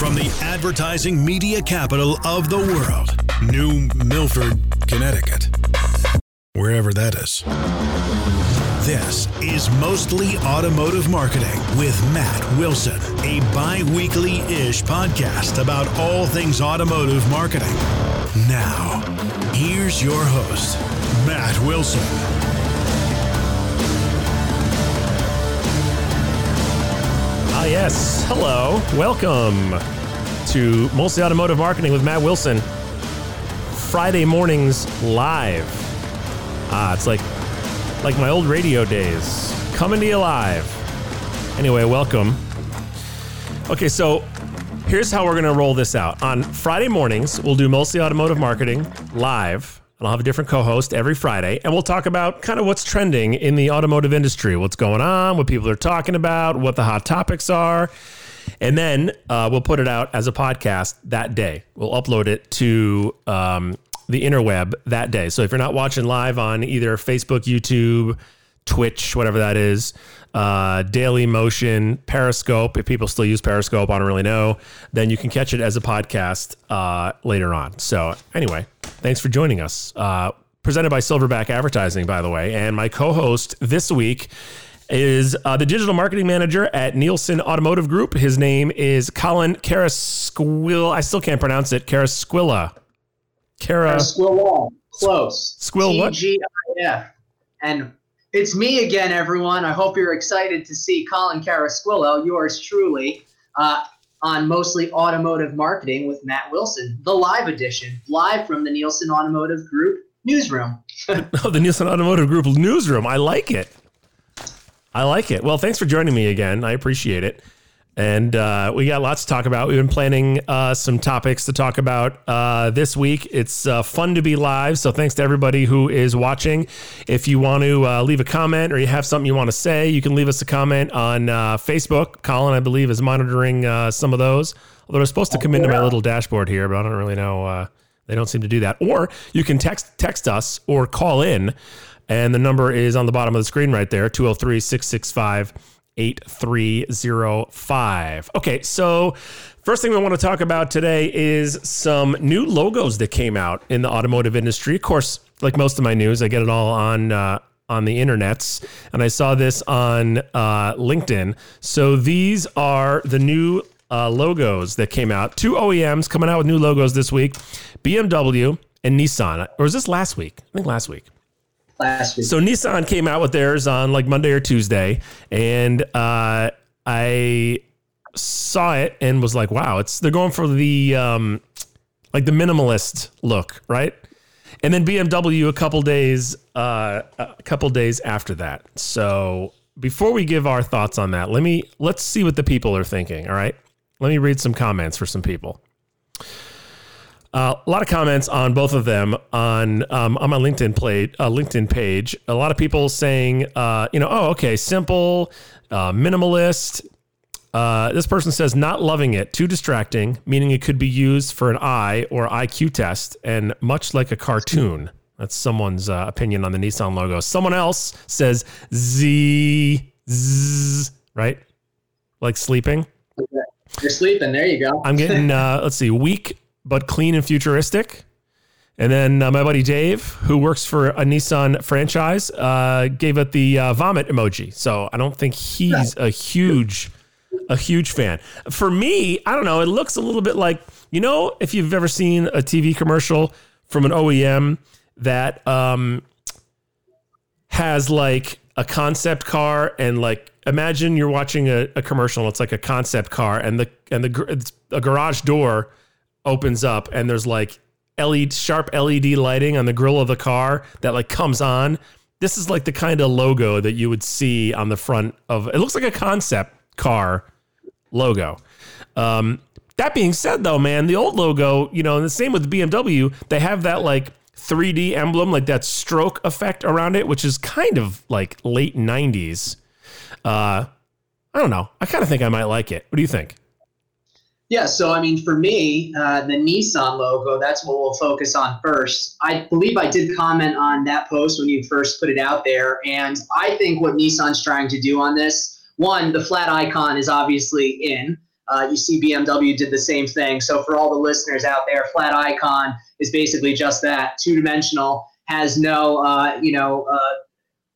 From the advertising media capital of the world, New Milford, Connecticut. Wherever that is. This is Mostly Automotive Marketing with Matt Wilson, a bi weekly ish podcast about all things automotive marketing. Now, here's your host, Matt Wilson. Ah, yes. Hello. Welcome to Mostly Automotive Marketing with Matt Wilson. Friday mornings live. Ah, it's like like my old radio days. Coming to you live. Anyway, welcome. Okay, so here's how we're going to roll this out. On Friday mornings, we'll do Mostly Automotive Marketing live and I'll have a different co-host every Friday, and we'll talk about kind of what's trending in the automotive industry, what's going on, what people are talking about, what the hot topics are, and then uh, we'll put it out as a podcast that day. We'll upload it to um, the interweb that day. So if you're not watching live on either Facebook, YouTube, Twitch, whatever that is, uh, Daily Motion, Periscope. If people still use Periscope, I don't really know. Then you can catch it as a podcast uh, later on. So anyway, thanks for joining us. Uh, presented by Silverback Advertising, by the way, and my co-host this week is uh, the digital marketing manager at Nielsen Automotive Group. His name is Colin Carasquilla. I still can't pronounce it. Carasquilla. Cara. Carasquilla. Close. Squill what? T-G-I-F. And it's me again, everyone. I hope you're excited to see Colin Carrasquillo, yours truly, uh, on mostly automotive marketing with Matt Wilson, the live edition, live from the Nielsen Automotive Group newsroom. oh, the Nielsen Automotive Group newsroom. I like it. I like it. Well, thanks for joining me again. I appreciate it. And uh, we got lots to talk about. We've been planning uh, some topics to talk about uh, this week. It's uh, fun to be live. So thanks to everybody who is watching. If you want to uh, leave a comment or you have something you want to say, you can leave us a comment on uh, Facebook. Colin, I believe, is monitoring some of those. Although they're supposed to come into my little dashboard here, but I don't really know. they don't seem to do that. Or you can text text us or call in. And the number is on the bottom of the screen right there 203 665 8305. Okay, so first thing we want to talk about today is some new logos that came out in the automotive industry. Of course, like most of my news, I get it all on uh, on the internets, and I saw this on uh, LinkedIn. So these are the new uh, logos that came out. Two OEMs coming out with new logos this week: BMW and Nissan. Or was this last week? I think last week last week. So Nissan came out with theirs on like Monday or Tuesday, and uh, I saw it and was like, "Wow, it's they're going for the um, like the minimalist look, right?" And then BMW a couple days uh, a couple days after that. So before we give our thoughts on that, let me let's see what the people are thinking. All right, let me read some comments for some people. Uh, a lot of comments on both of them on um, on my LinkedIn plate, uh, LinkedIn page. A lot of people saying, uh, you know, oh, okay, simple, uh, minimalist. Uh, this person says not loving it, too distracting, meaning it could be used for an eye or IQ test, and much like a cartoon. That's someone's uh, opinion on the Nissan logo. Someone else says Z, z right, like sleeping. You're sleeping. There you go. I'm getting. let's see, weak but clean and futuristic. And then uh, my buddy Dave, who works for a Nissan franchise, uh, gave it the uh, vomit emoji. So I don't think he's a huge, a huge fan. For me, I don't know. It looks a little bit like you know if you've ever seen a TV commercial from an OEM that um, has like a concept car and like imagine you're watching a, a commercial. And it's like a concept car and the and the it's a garage door opens up and there's like LED sharp LED lighting on the grill of the car that like comes on. This is like the kind of logo that you would see on the front of it looks like a concept car logo. Um, that being said though, man, the old logo, you know, and the same with BMW, they have that like 3D emblem, like that stroke effect around it, which is kind of like late 90s. Uh, I don't know. I kind of think I might like it. What do you think? Yeah, so I mean, for me, uh, the Nissan logo, that's what we'll focus on first. I believe I did comment on that post when you first put it out there. And I think what Nissan's trying to do on this one, the flat icon is obviously in. uh, you see BMW did the same thing. So for all the listeners out there, flat icon is basically just that, two dimensional, has no uh, you know uh,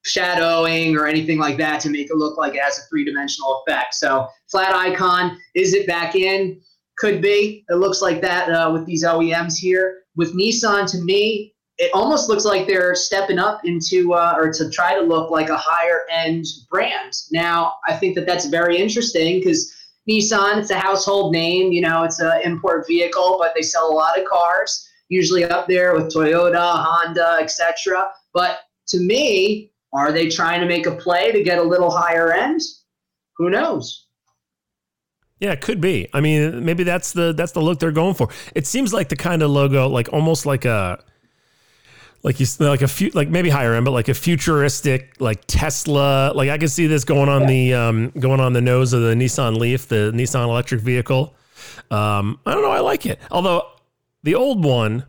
shadowing or anything like that to make it look like it has a three dimensional effect. So flat icon, is it back in? Could be. It looks like that uh, with these OEMs here. With Nissan, to me, it almost looks like they're stepping up into uh, or to try to look like a higher end brand. Now, I think that that's very interesting because Nissan, it's a household name. You know, it's an import vehicle, but they sell a lot of cars, usually up there with Toyota, Honda, etc. But to me, are they trying to make a play to get a little higher end? Who knows? Yeah, it could be. I mean, maybe that's the that's the look they're going for. It seems like the kind of logo, like almost like a like you like a few like maybe higher end, but like a futuristic like Tesla. Like I can see this going on yeah. the um, going on the nose of the Nissan Leaf, the Nissan electric vehicle. Um, I don't know. I like it. Although the old one,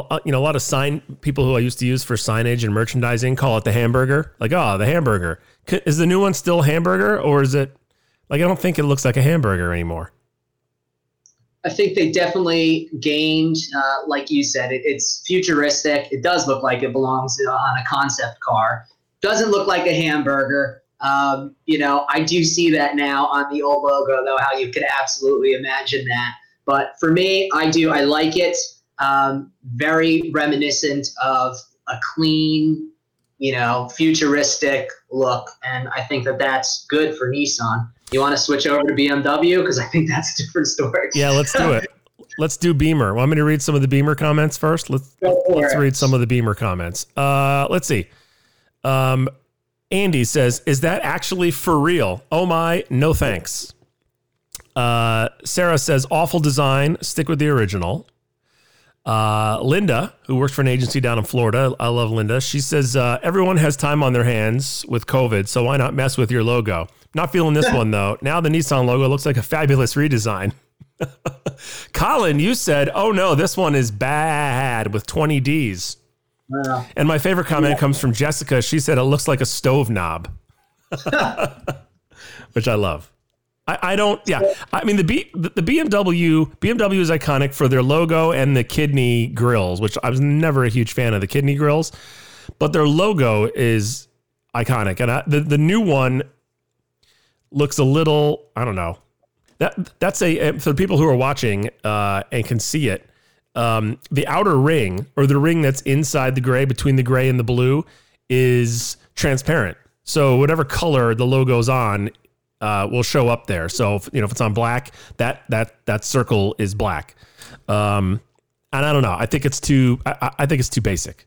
uh, you know, a lot of sign people who I used to use for signage and merchandising call it the hamburger. Like, oh, the hamburger. Is the new one still hamburger or is it like I don't think it looks like a hamburger anymore. I think they definitely gained, uh, like you said, it, it's futuristic. It does look like it belongs on a concept car. Doesn't look like a hamburger. Um, you know, I do see that now on the old logo, though, how you could absolutely imagine that. But for me, I do. I like it. Um, very reminiscent of a clean, you know, futuristic look. And I think that that's good for Nissan. You want to switch over to BMW? Because I think that's a different story. Yeah, let's do it. let's do Beamer. Want me to read some of the Beamer comments first? Let's let's it. read some of the Beamer comments. Uh, let's see. Um, Andy says, "Is that actually for real? Oh my, no thanks." Uh, Sarah says, "Awful design. Stick with the original." Uh, Linda, who works for an agency down in Florida, I love Linda. She says, uh, "Everyone has time on their hands with COVID, so why not mess with your logo?" Not feeling this one though. Now the Nissan logo looks like a fabulous redesign. Colin, you said, "Oh no, this one is bad with 20 Ds." And my favorite comment yeah. comes from Jessica. She said it looks like a stove knob, which I love. I, I, don't. Yeah, I mean the B the BMW BMW is iconic for their logo and the kidney grills, which I was never a huge fan of the kidney grills, but their logo is iconic. And I, the the new one looks a little, I don't know. That that's a for people who are watching uh, and can see it. Um, the outer ring or the ring that's inside the gray between the gray and the blue is transparent. So whatever color the logo's on uh, will show up there. So if, you know if it's on black, that that that circle is black. Um, and I don't know. I think it's too. I, I think it's too basic.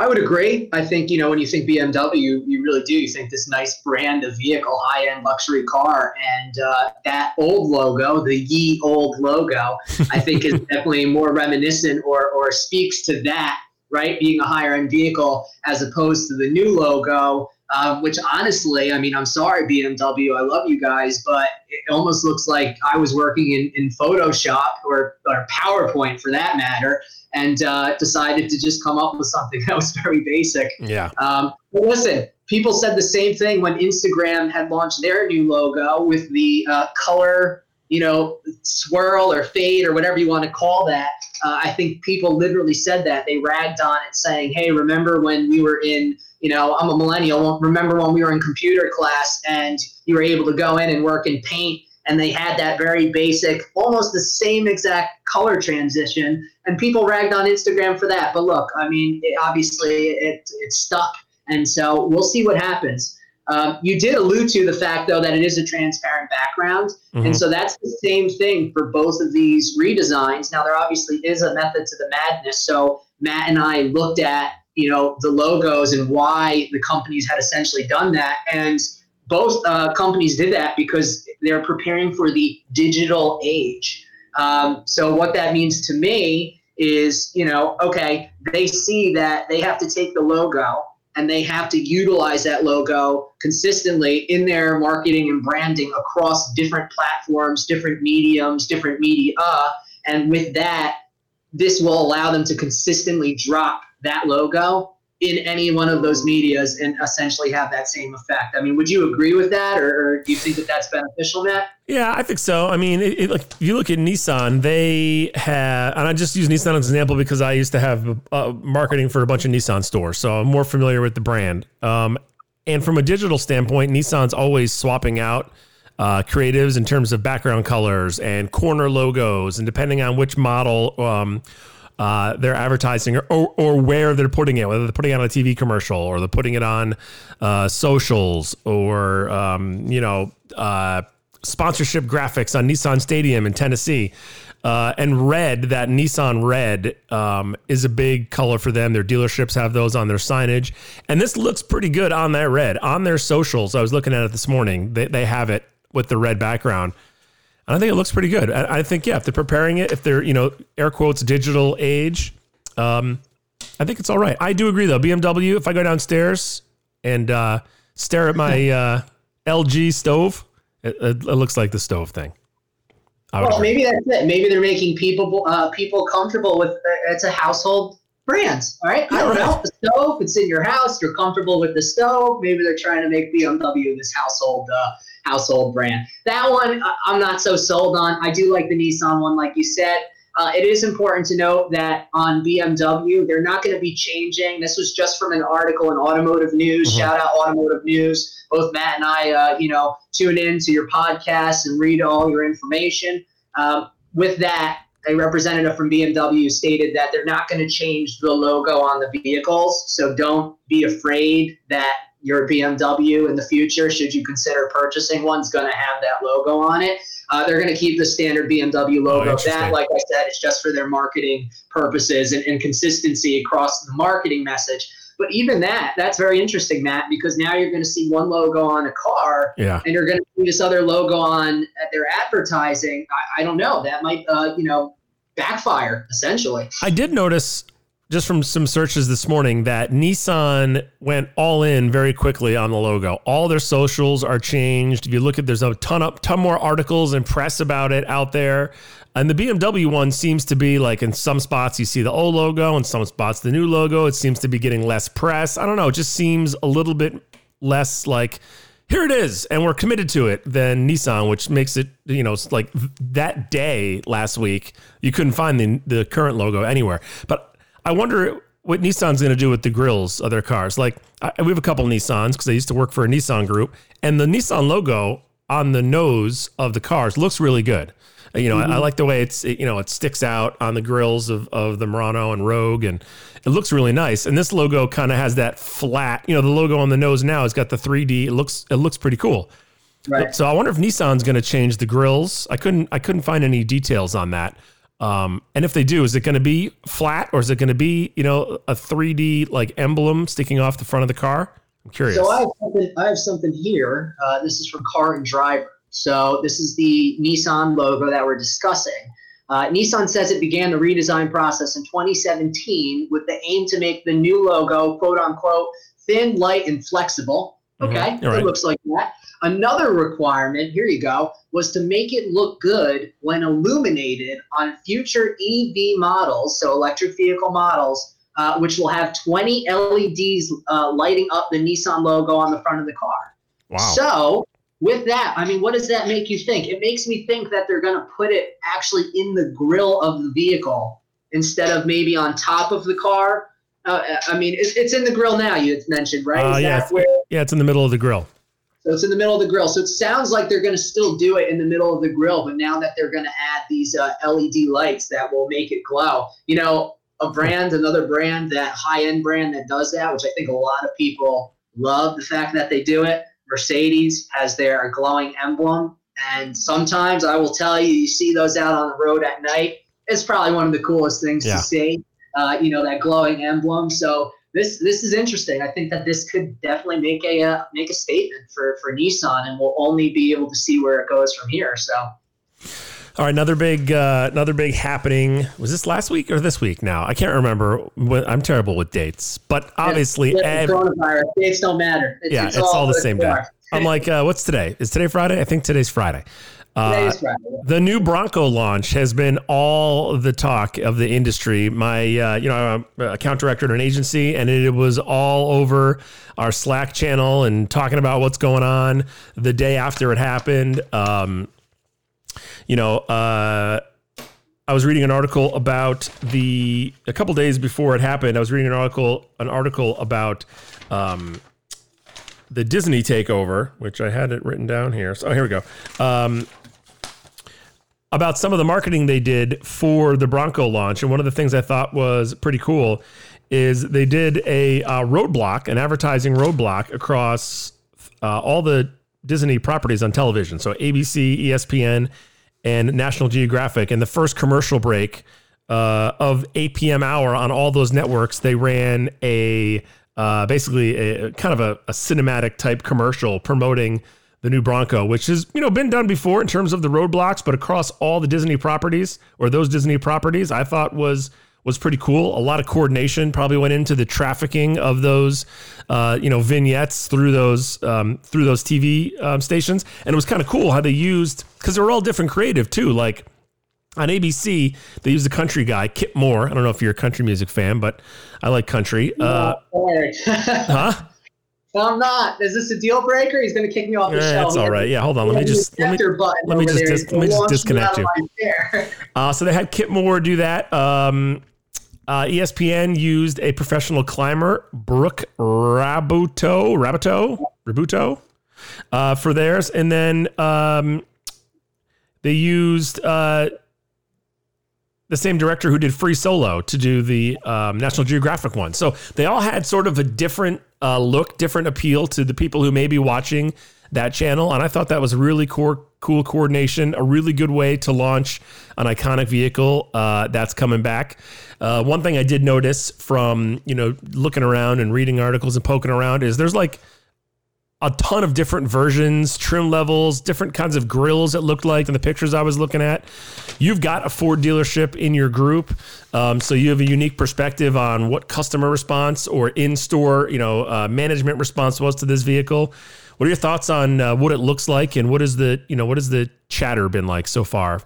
I would agree. I think, you know, when you think BMW, you really do. You think this nice brand of vehicle, high end luxury car. And uh, that old logo, the ye old logo, I think is definitely more reminiscent or, or speaks to that, right? Being a higher end vehicle as opposed to the new logo, uh, which honestly, I mean, I'm sorry, BMW, I love you guys, but it almost looks like I was working in, in Photoshop or, or PowerPoint for that matter and uh, decided to just come up with something that was very basic. Yeah. Um, listen, people said the same thing when Instagram had launched their new logo with the uh, color, you know, swirl or fade or whatever you want to call that. Uh, I think people literally said that. They ragged on it saying, hey, remember when we were in, you know, I'm a millennial. Remember when we were in computer class and you were able to go in and work in paint and they had that very basic, almost the same exact color transition. And people ragged on Instagram for that. But look, I mean, it, obviously it, it stuck. And so we'll see what happens. Um, you did allude to the fact, though, that it is a transparent background. Mm-hmm. And so that's the same thing for both of these redesigns. Now, there obviously is a method to the madness. So Matt and I looked at, you know, the logos and why the companies had essentially done that. And both uh, companies did that because they're preparing for the digital age. Um, so what that means to me is, you know, okay, they see that they have to take the logo and they have to utilize that logo consistently in their marketing and branding across different platforms, different mediums, different media. And with that, this will allow them to consistently drop that logo in any one of those medias and essentially have that same effect. I mean, would you agree with that, or, or do you think that that's beneficial, Matt? Yeah, I think so. I mean, it, it, like if you look at Nissan, they have, and I just use Nissan as an example because I used to have uh, marketing for a bunch of Nissan stores, so I'm more familiar with the brand. Um, and from a digital standpoint, Nissan's always swapping out uh, creatives in terms of background colors and corner logos, and depending on which model. Um, uh, they're advertising or, or, or, where they're putting it, whether they're putting it on a TV commercial or they're putting it on uh, socials or, um, you know, uh, sponsorship graphics on Nissan Stadium in Tennessee. Uh, and red, that Nissan red um, is a big color for them. Their dealerships have those on their signage. And this looks pretty good on that red. On their socials, I was looking at it this morning, they, they have it with the red background. And I think it looks pretty good. I, I think, yeah, if they're preparing it, if they're, you know, air quotes, digital age, um, I think it's all right. I do agree, though. BMW, if I go downstairs and uh, stare at my uh, LG stove, it, it, looks like the stove thing. Well, maybe that's it. Maybe they're making people uh, people comfortable with uh, it's a household brand. All right, I don't know. The stove, it's in your house. You're comfortable with the stove. Maybe they're trying to make BMW this household uh, household brand. That one I'm not so sold on. I do like the Nissan one, like you said. Uh, it is important to note that on BMW, they're not going to be changing. This was just from an article in Automotive News. Mm-hmm. Shout out Automotive News. Both Matt and I, uh, you know, tune in to your podcast and read all your information. Um, with that, a representative from BMW stated that they're not going to change the logo on the vehicles. So don't be afraid that your BMW in the future, should you consider purchasing one, is going to have that logo on it. Uh, they're going to keep the standard BMW logo. Oh, that, like I said, is just for their marketing purposes and, and consistency across the marketing message. But even that, that's very interesting, Matt, because now you're going to see one logo on a car, yeah. and you're going to see this other logo on their advertising. I, I don't know. That might, uh, you know, backfire essentially. I did notice just from some searches this morning that Nissan went all in very quickly on the logo. All their socials are changed. If you look at, there's a ton of ton more articles and press about it out there. And the BMW one seems to be like in some spots you see the old logo, in some spots the new logo. It seems to be getting less press. I don't know. It just seems a little bit less like here it is, and we're committed to it. Than Nissan, which makes it you know like that day last week you couldn't find the the current logo anywhere. But I wonder what Nissan's going to do with the grills of their cars. Like I, we have a couple Nissans because I used to work for a Nissan group, and the Nissan logo on the nose of the cars looks really good. You know, mm-hmm. I, I, like the way it's it, you know it sticks out on the grills of, of the Murano and Rogue, and it looks really nice. And this logo kind of has that flat. You know, the logo on the nose now has got the 3D. It looks it looks pretty cool. Right. So I wonder if Nissan's going to change the grills. I couldn't I couldn't find any details on that. Um, and if they do, is it going to be flat or is it going to be, you know, a 3D like emblem sticking off the front of the car? I'm curious. So I have something, I have something here. Uh, this is from Car and Driver. So this is the Nissan logo that we're discussing. Uh, Nissan says it began the redesign process in 2017 with the aim to make the new logo, quote unquote, thin, light, and flexible. Mm-hmm. Okay, mm-hmm. it looks like that. Another requirement, here you go, was to make it look good when illuminated on future EV models, so electric vehicle models, uh, which will have 20 LEDs uh, lighting up the Nissan logo on the front of the car. Wow. So, with that, I mean, what does that make you think? It makes me think that they're going to put it actually in the grill of the vehicle instead of maybe on top of the car. Uh, I mean, it's, it's in the grill now. You mentioned, right? Uh, yeah, where, yeah, it's in the middle of the grill. So it's in the middle of the grill. So it sounds like they're going to still do it in the middle of the grill, but now that they're going to add these uh, LED lights that will make it glow, you know, a brand, another brand, that high end brand that does that, which I think a lot of people love the fact that they do it. Mercedes has their glowing emblem. And sometimes I will tell you, you see those out on the road at night. It's probably one of the coolest things yeah. to see, uh, you know, that glowing emblem. So this this is interesting. I think that this could definitely make a uh, make a statement for for Nissan, and we'll only be able to see where it goes from here. So. All right, another big, uh, another big happening. Was this last week or this week? Now I can't remember. I'm terrible with dates, but obviously, yeah, ev- coronavirus dates don't matter. It's, yeah, it's, it's all, all, the same day. I'm like, uh, what's today? Is today Friday? I think today's Friday. Uh, the new Bronco launch has been all the talk of the industry. My, uh, you know, I'm a account director at an agency, and it was all over our Slack channel and talking about what's going on the day after it happened. Um, you know, uh, I was reading an article about the a couple days before it happened. I was reading an article an article about um, the Disney takeover, which I had it written down here. So here we go. Um, about some of the marketing they did for the Bronco launch, and one of the things I thought was pretty cool is they did a uh, roadblock, an advertising roadblock across uh, all the Disney properties on television. So ABC, ESPN, and National Geographic. And the first commercial break uh, of 8 p.m. hour on all those networks, they ran a uh, basically a kind of a, a, cinematic type commercial promoting the new Bronco, which has you know been done before in terms of the roadblocks, but across all the Disney properties or those Disney properties, I thought was was pretty cool. A lot of coordination probably went into the trafficking of those, uh, you know, vignettes through those um, through those TV um, stations, and it was kind of cool how they used because they were all different creative too. Like on ABC, they used a country guy, Kip Moore. I don't know if you're a country music fan, but I like country. Uh, huh? I'm not. Is this a deal breaker? He's going to kick me off the show. That's all right. Yeah, hold on. Let me just let me, let me just dis- let me just disconnect you. Uh, so they had Kip Moore do that. Um, uh, ESPN used a professional climber, Brooke Raboutou, Raboutou, Raboutou, uh, for theirs, and then um, they used uh, the same director who did Free Solo to do the um, National Geographic one. So they all had sort of a different uh, look, different appeal to the people who may be watching that channel. And I thought that was really cool, cool coordination, a really good way to launch an iconic vehicle uh, that's coming back. Uh, one thing I did notice from you know looking around and reading articles and poking around is there's like a ton of different versions, trim levels, different kinds of grills. It looked like in the pictures I was looking at. You've got a Ford dealership in your group, um, so you have a unique perspective on what customer response or in-store, you know, uh, management response was to this vehicle. What are your thoughts on uh, what it looks like, and what is the you know what has the chatter been like so far?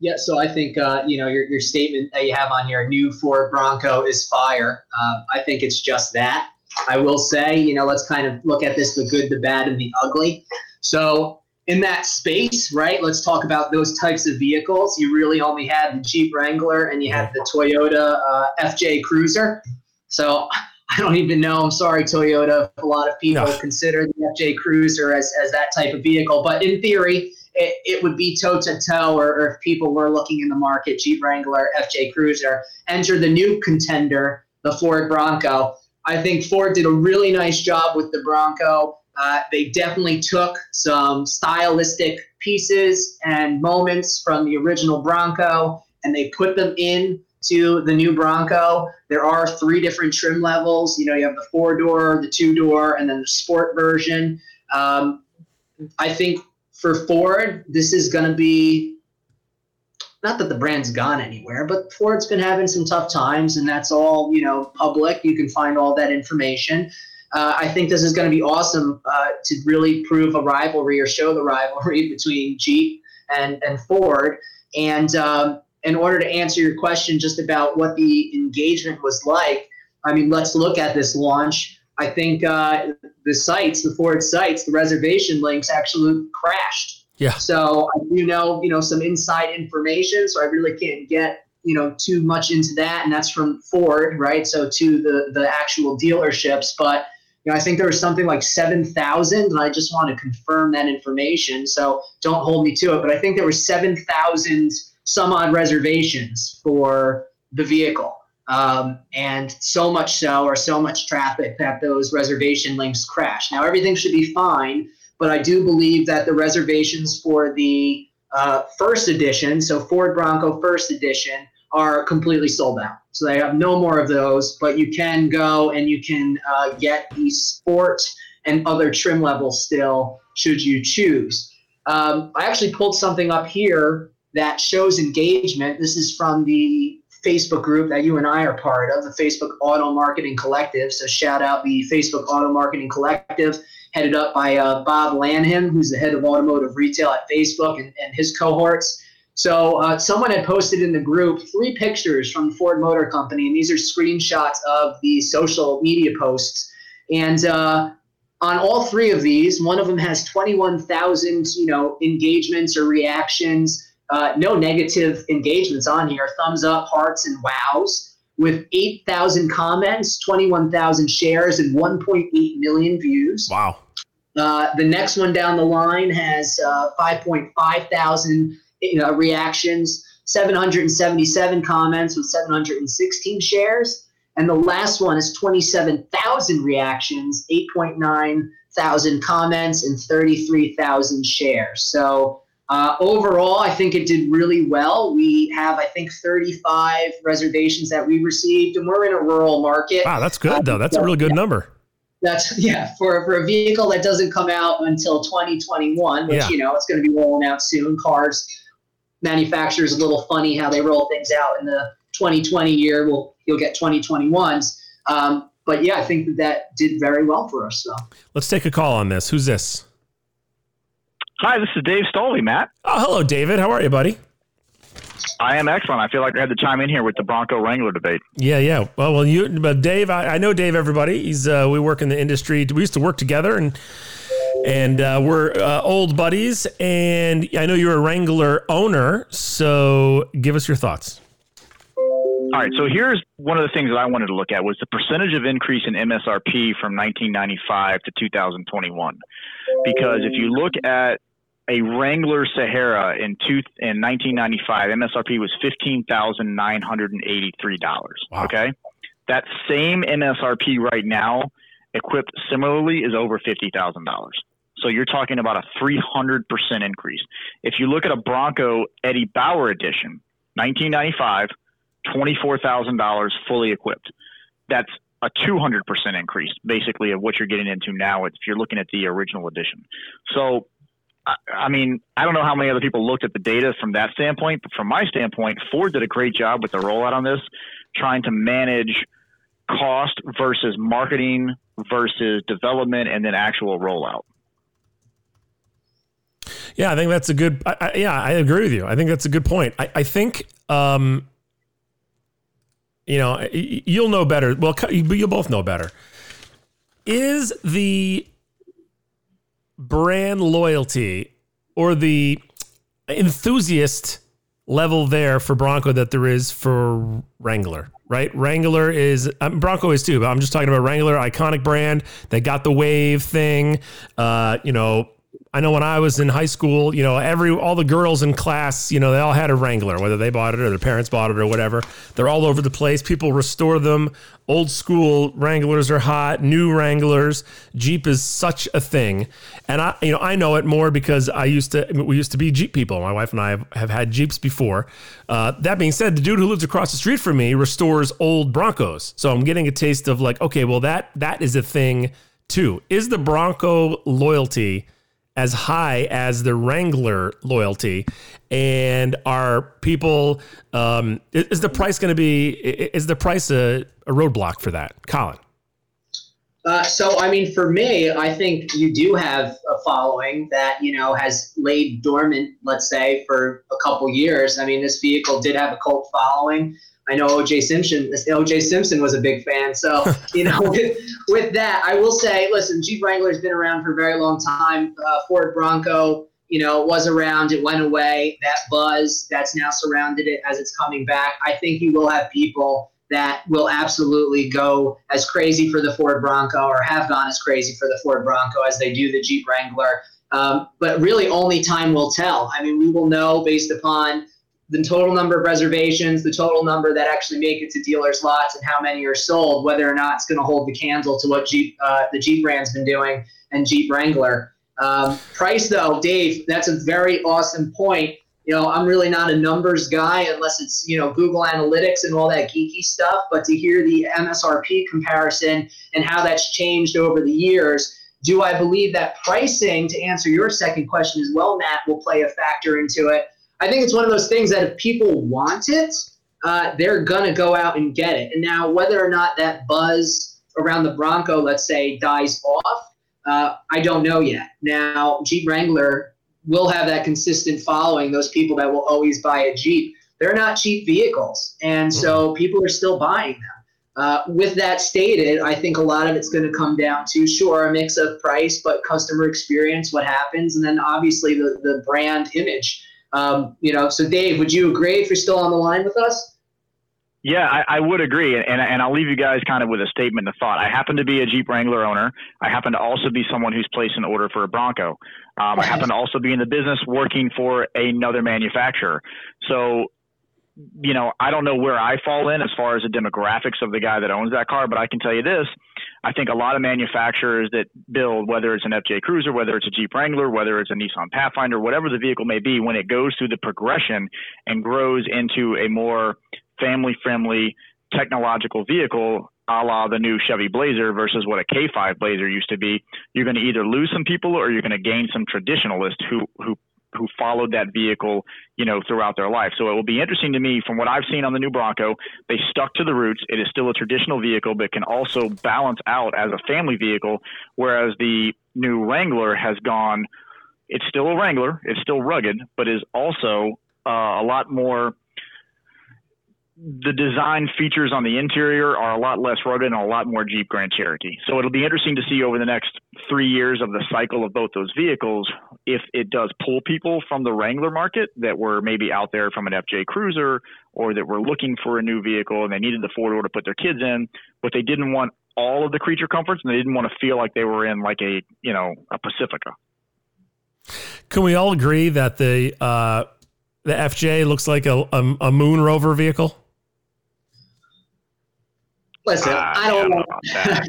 Yeah, so I think uh, you know your, your statement that you have on here, new Ford Bronco is fire. Uh, I think it's just that. I will say, you know, let's kind of look at this: the good, the bad, and the ugly. So in that space, right? Let's talk about those types of vehicles. You really only had the Jeep Wrangler and you had the Toyota uh, FJ Cruiser. So I don't even know. I'm sorry, Toyota. A lot of people no. consider the FJ Cruiser as, as that type of vehicle, but in theory, it, it would be toe to toe, or if people were looking in the market, Jeep Wrangler, FJ Cruiser, enter the new contender, the Ford Bronco. I think Ford did a really nice job with the Bronco. Uh, they definitely took some stylistic pieces and moments from the original Bronco and they put them in to the new Bronco. There are three different trim levels. You know, you have the four door, the two door, and then the sport version. Um, I think for Ford, this is going to be not that the brand's gone anywhere, but Ford's been having some tough times, and that's all you know public. You can find all that information. Uh, I think this is going to be awesome uh, to really prove a rivalry or show the rivalry between Jeep and and Ford. And um, in order to answer your question just about what the engagement was like, I mean, let's look at this launch. I think uh, the sites, the Ford sites, the reservation links actually crashed. Yeah. So I do know, you know, some inside information. So I really can't get, you know, too much into that. And that's from Ford, right? So to the the actual dealerships, but you know, I think there was something like 7,000, and I just want to confirm that information. So don't hold me to it, but I think there were 7,000 some odd reservations for the vehicle. Um, and so much so, or so much traffic that those reservation links crash. Now, everything should be fine, but I do believe that the reservations for the uh, first edition, so Ford Bronco first edition, are completely sold out. So they have no more of those, but you can go and you can uh, get the sport and other trim levels still, should you choose. Um, I actually pulled something up here that shows engagement. This is from the Facebook group that you and I are part of, the Facebook Auto Marketing Collective. So shout out the Facebook Auto Marketing Collective headed up by uh, Bob Lanham, who's the head of automotive retail at Facebook, and, and his cohorts. So uh, someone had posted in the group three pictures from Ford Motor Company, and these are screenshots of the social media posts. And uh, on all three of these, one of them has 21,000, you know, engagements or reactions. Uh, no negative engagements on here. Thumbs up, hearts, and wows. With 8,000 comments, 21,000 shares, and 1.8 million views. Wow. Uh, the next one down the line has uh, 5.5 thousand you know, reactions, 777 comments with 716 shares. And the last one is 27,000 reactions, 8.9 thousand comments, and 33,000 shares. So uh, overall, I think it did really well. We have, I think, 35 reservations that we received, and we're in a rural market. Wow, that's good, though. That's a really good yeah. number. That's yeah for for a vehicle that doesn't come out until 2021, which Yeah. you know it's going to be rolling out soon. Cars manufacturers a little funny how they roll things out in the 2020 year. Well, you'll get 2021s. Um, but yeah, I think that that did very well for us. So Let's take a call on this. Who's this? Hi, this is Dave Stoley, Matt. Oh, hello, David. How are you, buddy? I am excellent. I feel like I had to chime in here with the Bronco Wrangler debate. Yeah, yeah. Well, well, you, but Dave, I, I know Dave. Everybody, he's uh, we work in the industry. We used to work together, and and uh, we're uh, old buddies. And I know you're a Wrangler owner, so give us your thoughts. All right, so here's one of the things that I wanted to look at was the percentage of increase in MSRP from 1995 to 2021. Because if you look at a Wrangler Sahara in two, in 1995, MSRP was $15,983. Wow. Okay? That same MSRP right now, equipped similarly, is over $50,000. So you're talking about a 300% increase. If you look at a Bronco Eddie Bauer edition, 1995, $24,000 fully equipped. That's a 200% increase, basically, of what you're getting into now if you're looking at the original edition. So, I- mean, I don't know how many other people looked at the data from that standpoint, but from my standpoint, Ford did a great job with the rollout on this, trying to manage cost versus marketing versus development and then actual rollout. Yeah, I think that's a good. I, I, yeah, I agree with you. I think that's a good point. I, I think, um, you know, you'll know better. Well, you'll both know better. Is the brand loyalty or the enthusiast level there for Bronco that there is for Wrangler, right? Wrangler is um, Bronco is too, but I'm just talking about Wrangler, iconic brand. They got the wave thing. Uh, you know, I know when I was in high school, you know, every all the girls in class, you know, they all had a Wrangler, whether they bought it or their parents bought it or whatever. They're all over the place. People restore them. Old school Wranglers are hot. New Wranglers, Jeep is such a thing, and I, you know, I know it more because I used to. We used to be Jeep people. My wife and I have, have had Jeeps before. Uh, that being said, the dude who lives across the street from me restores old Broncos, so I'm getting a taste of like, okay, well that that is a thing too. Is the Bronco loyalty? As high as the Wrangler loyalty, and are people? Um, is, is the price going to be? Is the price a, a roadblock for that, Colin? Uh, so, I mean, for me, I think you do have a following that you know has laid dormant, let's say, for a couple years. I mean, this vehicle did have a cult following. I know OJ Simpson. OJ Simpson was a big fan. So, you know, with, with that, I will say, listen, Jeep Wrangler's been around for a very long time. Uh, Ford Bronco, you know, was around. It went away. That buzz that's now surrounded it as it's coming back. I think you will have people that will absolutely go as crazy for the Ford Bronco or have gone as crazy for the Ford Bronco as they do the Jeep Wrangler. Um, but really, only time will tell. I mean, we will know based upon the total number of reservations, the total number that actually make it to dealers' lots, and how many are sold, whether or not it's going to hold the candle to what Jeep, uh, the Jeep brand's been doing and Jeep Wrangler. Um, price, though, Dave, that's a very awesome point. You know, I'm really not a numbers guy unless it's, you know, Google Analytics and all that geeky stuff. But to hear the MSRP comparison and how that's changed over the years, do I believe that pricing, to answer your second question as well, Matt, will play a factor into it? I think it's one of those things that if people want it, uh, they're gonna go out and get it. And now, whether or not that buzz around the Bronco, let's say, dies off, Uh, I don't know yet. Now, Jeep Wrangler will have that consistent following, those people that will always buy a Jeep. They're not cheap vehicles, and so mm-hmm. people are still buying them. Uh, with that stated, I think a lot of it's going to come down to sure a mix of price, but customer experience, what happens, and then obviously the the brand image. Um, you know, so Dave, would you agree if you're still on the line with us? Yeah, I, I would agree, and, and I'll leave you guys kind of with a statement of thought. I happen to be a Jeep Wrangler owner. I happen to also be someone who's placed an order for a Bronco. Um, I happen to also be in the business working for another manufacturer. So you know, I don't know where I fall in as far as the demographics of the guy that owns that car, but I can tell you this. I think a lot of manufacturers that build, whether it's an FJ Cruiser, whether it's a Jeep Wrangler, whether it's a Nissan Pathfinder, whatever the vehicle may be, when it goes through the progression and grows into a more family friendly technological vehicle, a la the new Chevy Blazer versus what a K5 Blazer used to be, you're going to either lose some people or you're going to gain some traditionalists who, who who followed that vehicle, you know, throughout their life. So it will be interesting to me from what I've seen on the new Bronco. They stuck to the roots. It is still a traditional vehicle, but can also balance out as a family vehicle. Whereas the new Wrangler has gone. It's still a Wrangler. It's still rugged, but is also uh, a lot more the design features on the interior are a lot less rugged and a lot more Jeep Grand Cherokee. So it'll be interesting to see over the next three years of the cycle of both those vehicles if it does pull people from the Wrangler market that were maybe out there from an FJ Cruiser or that were looking for a new vehicle and they needed the four door to put their kids in, but they didn't want all of the creature comforts and they didn't want to feel like they were in like a you know a Pacifica. Can we all agree that the uh, the FJ looks like a, a, a moon rover vehicle? Listen, uh, I don't know.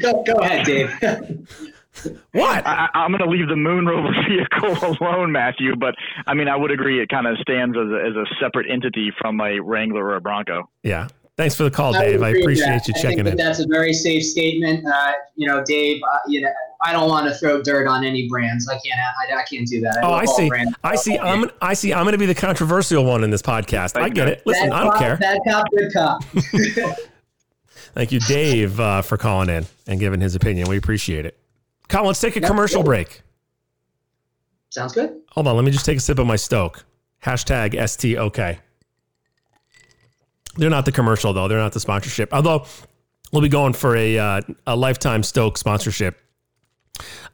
go, go ahead, Dave. what? I, am going to leave the Moon Rover vehicle alone, Matthew. But I mean, I would agree it kind of stands as a, as a separate entity from a Wrangler or a Bronco. Yeah. Thanks for the call, Dave. I, I appreciate you checking in. That's a very safe statement. Uh, you know, Dave. Uh, you know, I don't want to throw dirt on any brands. I can't. I, I can't do that. I oh, I see. I see. I'm. I see. I'm going to be the controversial one in this podcast. I get it. Listen, bad I don't cop, care. Bad cop, good cop. Thank you, Dave, uh, for calling in and giving his opinion. We appreciate it. Colin, let's take a commercial break. Sounds good. Hold on. Let me just take a sip of my STOK. Hashtag STOK. They're not the commercial, though. They're not the sponsorship. Although we'll be going for a, uh, a lifetime STOK sponsorship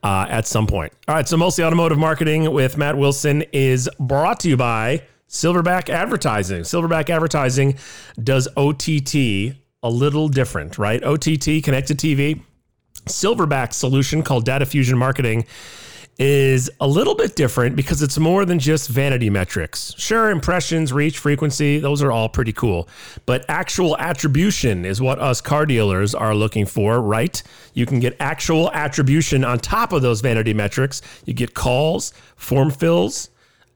uh, at some point. All right. So, mostly automotive marketing with Matt Wilson is brought to you by Silverback Advertising. Silverback Advertising does OTT a little different, right? OTT, connected TV, Silverback solution called Data Fusion Marketing is a little bit different because it's more than just vanity metrics. Sure, impressions, reach, frequency, those are all pretty cool. But actual attribution is what us car dealers are looking for, right? You can get actual attribution on top of those vanity metrics. You get calls, form fills,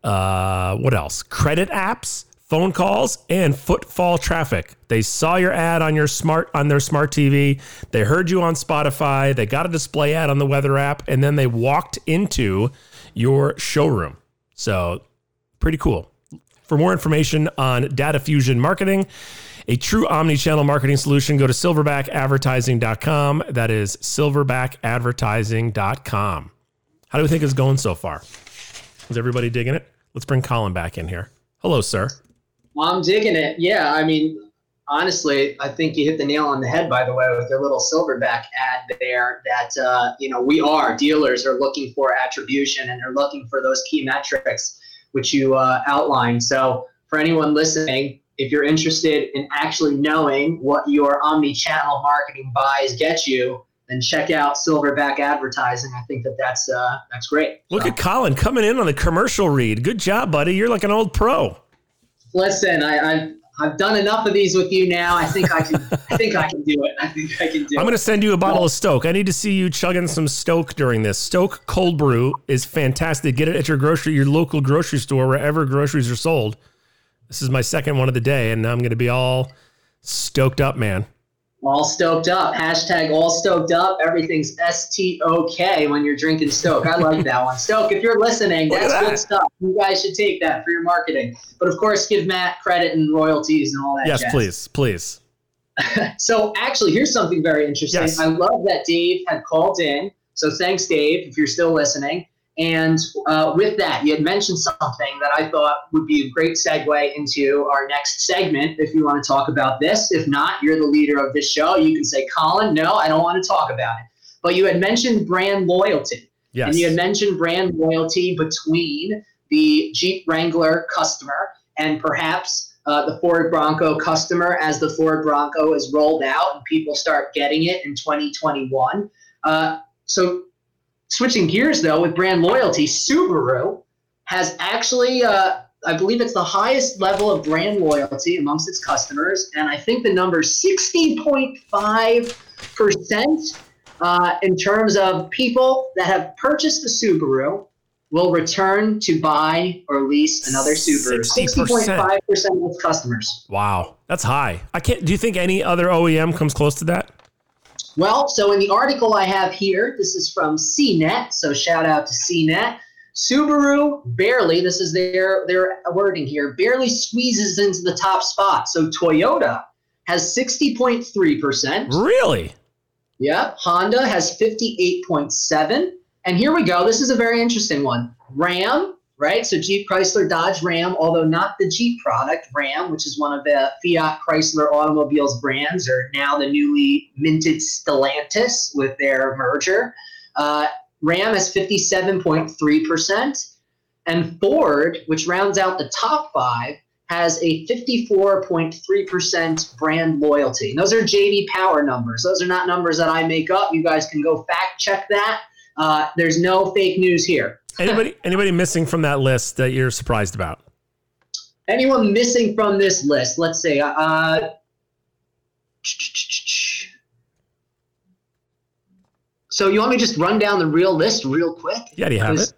uh, what else? Credit apps phone calls and footfall traffic. They saw your ad on your smart on their smart TV. They heard you on Spotify. They got a display ad on the weather app and then they walked into your showroom. So, pretty cool. For more information on data fusion marketing, a true omni-channel marketing solution, go to silverbackadvertising.com. That is silverbackadvertising.com. How do we think it's going so far? Is everybody digging it? Let's bring Colin back in here. Hello, sir. I'm digging it. Yeah, I mean, honestly, I think you hit the nail on the head. By the way, with your little silverback ad there, that uh, you know we are dealers are looking for attribution and they're looking for those key metrics which you uh, outlined. So for anyone listening, if you're interested in actually knowing what your omni-channel marketing buys get you, then check out Silverback Advertising. I think that that's uh, that's great. Look so. at Colin coming in on the commercial read. Good job, buddy. You're like an old pro listen, I, I I've done enough of these with you now. I think I can. I think I can do it. I think I can do it. I'm going to send you a bottle of STOK. I need to see you chugging some STOK during this. STOK cold brew is fantastic. Get it at your grocery, your local grocery store, wherever groceries are sold. This is my second one of the day, and I'm going to be all stoked up, man all stoked up. Hashtag all stoked up. Everything's S T O K when you're drinking STOK. I like that one. STOK, if you're listening, that's that. good stuff. You guys should take that for your marketing. But of course, give Matt credit and royalties and all that. Yes, jazz. please, please. so actually, here's something very interesting. Yes. I love that Dave had called in So thanks, Dave, if you're still listening. And uh, with that, you had mentioned something that I thought would be a great segue into our next segment if you want to talk about this. If not, you're the leader of this show. You can say, Colin, no, I don't want to talk about it. But you had mentioned brand loyalty. Yes. And you had mentioned brand loyalty between the Jeep Wrangler customer and perhaps uh, the Ford Bronco customer as the Ford Bronco is rolled out and people start getting it in 2021. Uh, so, switching gears though, with brand loyalty, Subaru has actually, uh, I believe it's the highest level of brand loyalty amongst its customers. And I think the number 60.5% uh, in terms of people that have purchased a Subaru will return to buy or lease another Subaru. 60.5% of its customers. Wow, that's high. I can't. Do you think any other OEM comes close to that? Well, so in the article I have here, this is from CNET. So shout out to CNET. Subaru barely, this is their their wording here, barely squeezes into the top spot. So Toyota has 60.3%. Really? Yeah. Honda has 58.7. And here we go. This is a very interesting one. Ram, right? So Jeep Chrysler Dodge Ram, although not the Jeep product, Ram, which is one of the Fiat Chrysler automobiles brands, are now the newly minted Stellantis with their merger. Uh, Ram has 57.3%. And Ford, which rounds out the top five, has a 54.3% brand loyalty. And those are JD Power numbers. Those are not numbers that I make up. You guys can go fact check that. Uh, there's no fake news here. Anybody anybody missing from that list that you're surprised about? Anyone missing from this list? Let's see. Uh, so you want me to just run down the real list real quick? Yeah, do you have it?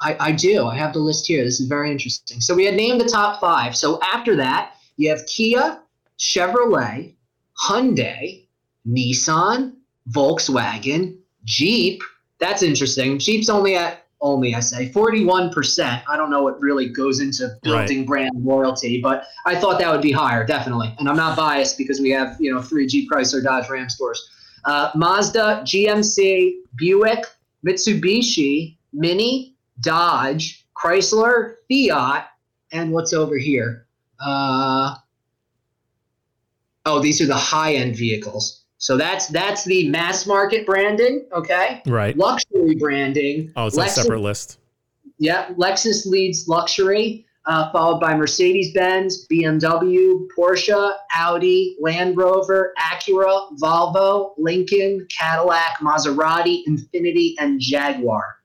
I, I do. I have the list here. This is very interesting. So we had named the top five. So after that, you have Kia, Chevrolet, Hyundai, Nissan, Volkswagen, Jeep. That's interesting. Jeep's only at only I say 41%. I don't know what really goes into building brand loyalty, but I thought that would be higher, definitely. And I'm not biased because we have, you know, three G Chrysler Dodge Ram stores. Uh, Mazda, GMC, Buick, Mitsubishi, Mini, Dodge, Chrysler, Fiat, and what's over here? Uh, oh, these are the high-end vehicles. So that's that's the mass market branding, okay? Right. Luxury branding. Oh, it's on a separate list. Yeah, Lexus leads luxury, uh, followed by Mercedes-Benz, BMW, Porsche, Audi, Land Rover, Acura, Volvo, Lincoln, Cadillac, Maserati, Infiniti, and Jaguar.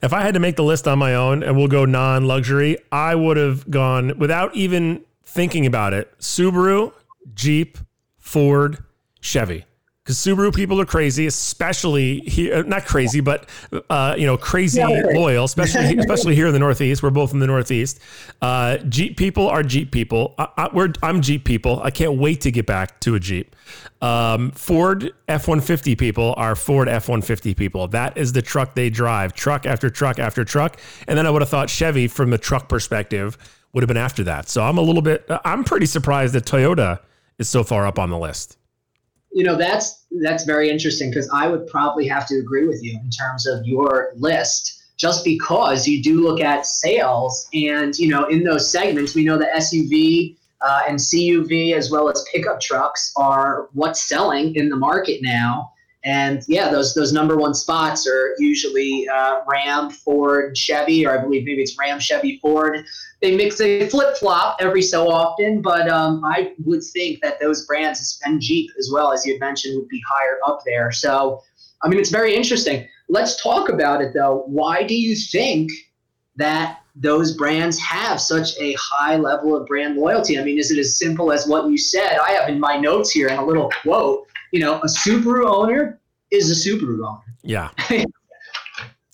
If I had to make the list on my own and we'll go non luxury, I would have gone without even thinking about it Subaru, Jeep, Ford, Chevy. Because Subaru people are crazy, especially here, not crazy, but, uh, you know, crazy Yeah. loyal, especially, especially here in the Northeast. We're both in the Northeast. Uh, Jeep people are Jeep people. I, I'm Jeep people. I can't wait to get back to a Jeep. Um, Ford F 150 people are Ford F 150 people. That is the truck they drive, truck after truck after truck. And then I would have thought Chevy, from the truck perspective, would have been after that. So I'm a little bit, I'm pretty surprised that Toyota is so far up on the list. You know, that's that's very interesting because I would probably have to agree with you in terms of your list, just because you do look at sales, and you know, in those segments, we know that SUV uh, and CUV as well as pickup trucks are what's selling in the market now. And yeah, those those number one spots are usually uh, Ram, Ford, Chevy, or I believe maybe it's Ram, Chevy, Ford. They mix, they flip flop every so often, but um, I would think that those brands and Jeep as well as you had mentioned would be higher up there. So, I mean, it's very interesting. Let's talk about it though. Why do you think that those brands have such a high level of brand loyalty? I mean, is it as simple as what you said? I have in my notes here and a little quote. You know, a Subaru owner is a Subaru owner. Yeah.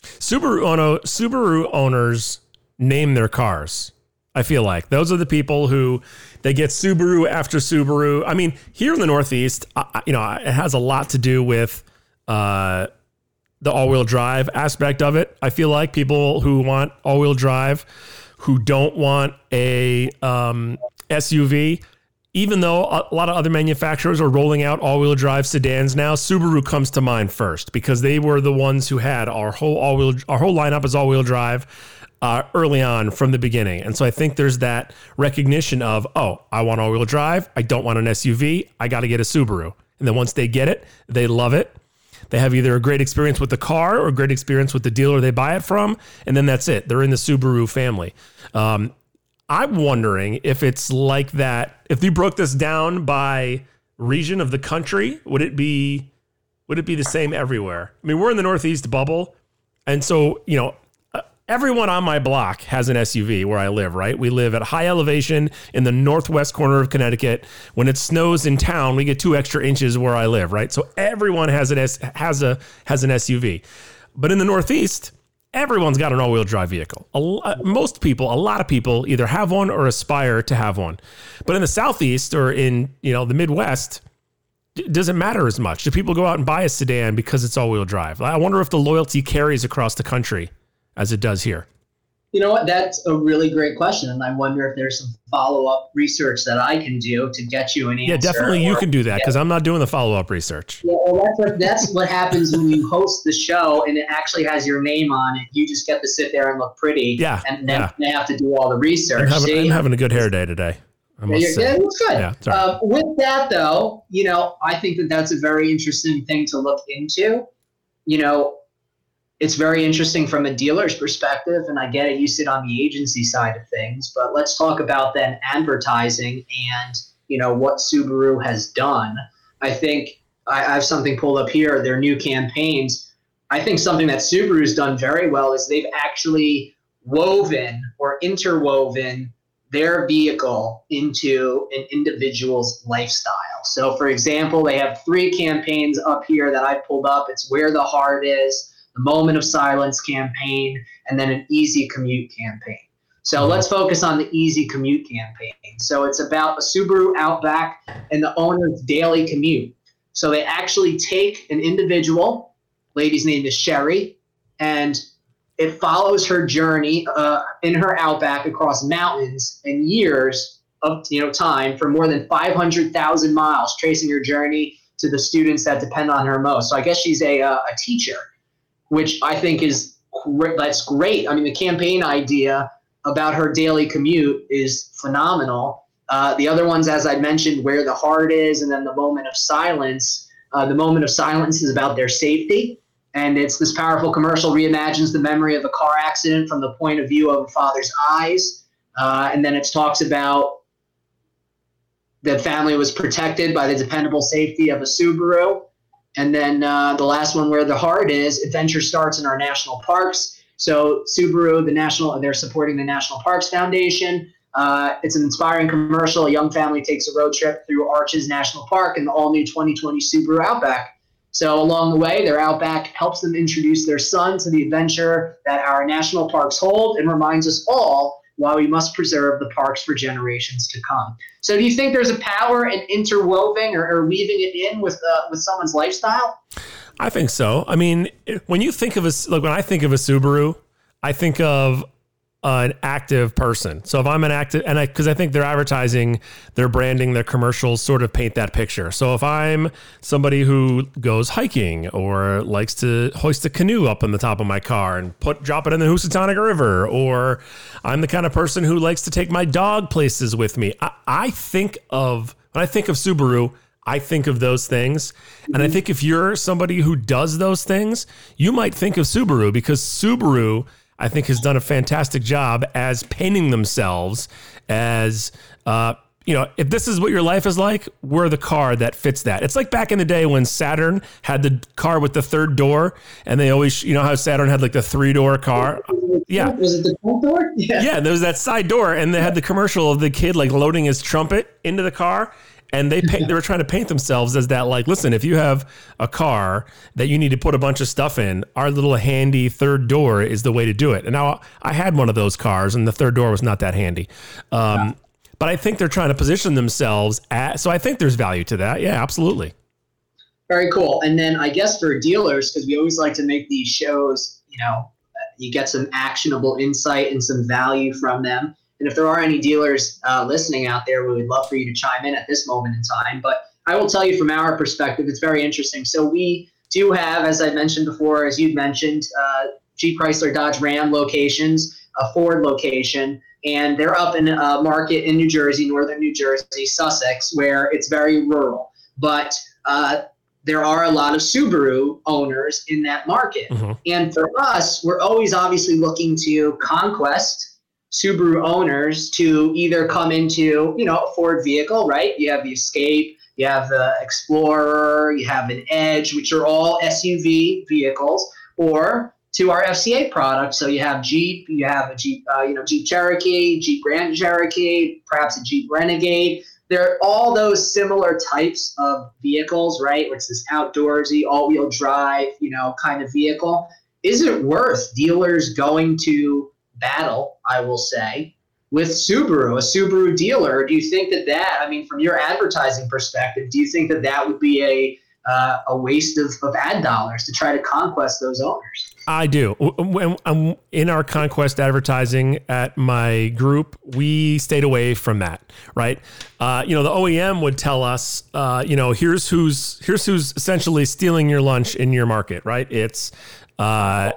Subaru owner, Subaru owners name their cars. I feel like those are the people who they get Subaru after Subaru. I mean, here in the Northeast, I, you know, it has a lot to do with uh, the all-wheel drive aspect of it. I feel like people who want all-wheel drive, who don't want a um, SUV, even though a lot of other manufacturers are rolling out all-wheel drive sedans now, Subaru comes to mind first because they were the ones who had our whole all-wheel our whole lineup is all-wheel drive uh, early on from the beginning. And so I think there's that recognition of, oh, I want all-wheel drive, I don't want an SUV, I got to get a Subaru. And then once they get it, they love it. They have either a great experience with the car or a great experience with the dealer they buy it from, and then that's it. They're in the Subaru family. Um, I'm wondering if it's like that. If you broke this down by region of the country, would it be would it be the same everywhere? I mean, we're in the Northeast bubble, and so you know, uh, everyone on my block has an SUV where I live. Right? We live at high elevation in the northwest corner of Connecticut. When it snows in town, we get two extra inches where I live. Right? So everyone has an S, has a has an SUV, but in the Northeast everyone's got an all-wheel drive vehicle. A, uh, most people, a lot of people, either have one or aspire to have one. But in the southeast or in you know the Midwest, it doesn't matter as much. Do people go out and buy a sedan because it's all-wheel drive? I wonder if the loyalty carries across the country as it does here. You know what? That's a really great question, and I wonder if there's some follow-up research that I can do to get you an answer. Yeah, definitely, you can do that because I'm not doing the follow-up research. Yeah, well, that's what, that's what happens when you host the show and it actually has your name on it. You just get to sit there and look pretty. Yeah, and then yeah. they have to do all the research. I'm having, I'm having a good hair day today. I must yeah, say. yeah, good. Yeah, sorry. Uh, with that, though, you know, I think that that's a very interesting thing to look into. You know, it's very interesting from a dealer's perspective, and I get it. You sit on the agency side of things, but let's talk about then advertising and you know what Subaru has done. I think I, have something pulled up here. Their new campaigns. I think something that Subaru's done very well is they've actually woven or interwoven their vehicle into an individual's lifestyle. So, for example, they have three campaigns up here that I pulled up. It's where the heart is the Moment of Silence campaign, and then an Easy Commute campaign. So Mm-hmm. let's focus on the Easy Commute campaign. So it's about a Subaru Outback and the owner's daily commute. So they actually take an individual, lady's name is Sherry, and it follows her journey uh, in her Outback across mountains and years of you know time for more than 500,000 miles, tracing her journey to the students that depend on her most. So I guess she's a, uh, a teacher which I think is. That's great. I mean, the campaign idea about her daily commute is phenomenal. Uh, the other ones, as I mentioned, where the heart is, and then the moment of silence. Uh, the moment of silence is about their safety, and it's this powerful commercial reimagines the memory of a car accident from the point of view of a father's eyes, uh, and then it talks about the family was protected by the dependable safety of a Subaru. And then uh, the last one, where the heart is, adventure starts in our national parks. So Subaru, the national, they're supporting the National Parks Foundation. Uh, it's an inspiring commercial. A young family takes a road trip through Arches National Park in the all-new 2020 Subaru Outback. So along the way, their Outback helps them introduce their son to the adventure that our national parks hold, and reminds us all why we must preserve the parks for generations to come. So, do you think there's a power in interwoven or, or weaving it in with uh, with someone's lifestyle? I think so. I mean, when you think of a like when I think of a Subaru, I think of an active person. So if I'm an active, and I because I think their advertising, their branding, their commercials sort of paint that picture. So if I'm somebody who goes hiking or likes to hoist a canoe up on the top of my car and put drop it in the Housatonic River, or I'm the kind of person who likes to take my dog places with me, I, I think of when I think of Subaru. I think of those things. And I mm-hmm. think if you're somebody who does those things, you might think of Subaru because Subaru, I think, has done a fantastic job as painting themselves as, uh, you know, if this is what your life is like, we're the car that fits that. It's like back in the day when Saturn had the car with the third door, and they always, you know, how Saturn had like the three door car. Yeah. Was it the front door? Yeah. Yeah, there was that side door, and they had the commercial of the kid like loading his trumpet into the car, and they paint, they were trying to paint themselves as that like, listen, if you have a car that you need to put a bunch of stuff in, our little handy third door is the way to do it. And now I had one of those cars, and the third door was not that handy. Um, But I think they're trying to position themselves at. So I think there's value to that. Yeah, absolutely. Very cool. And then I guess for dealers, because we always like to make these shows, you know, you get some actionable insight and some value from them. And if there are any dealers uh, listening out there, we would love for you to chime in at this moment in time. But I will tell you from our perspective, it's very interesting. So we do have, as I mentioned before, as you'd mentioned, uh, Jeep Chrysler Dodge Ram locations, a Ford location, and they're up in a market in New Jersey, northern New Jersey, Sussex, where it's very rural. But uh, there are a lot of Subaru owners in that market. Mm-hmm. And for us, we're always obviously looking to conquest Subaru owners to either come into, you know, a Ford vehicle, right? You have the Escape, you have the Explorer, you have an Edge, which are all SUV vehicles, or to our FCA products. So you have Jeep, you have a Jeep, uh, you know, Jeep Cherokee, Jeep Grand Cherokee, perhaps a Jeep Renegade. They're all those similar types of vehicles, right? Which is outdoorsy, all-wheel drive, you know, kind of vehicle. Is it worth dealers going to battle? I will say with Subaru, a Subaru dealer. Do you think that that? I mean, from your advertising perspective, do you think that that would be a uh, a waste of, of ad dollars to try to conquest those owners. I do. When I'm in our conquest advertising at my group, we stayed away from that. Right? Uh, you know, the OEM would tell us, uh, you know, here's who's here's who's essentially stealing your lunch in your market. Right? It's uh,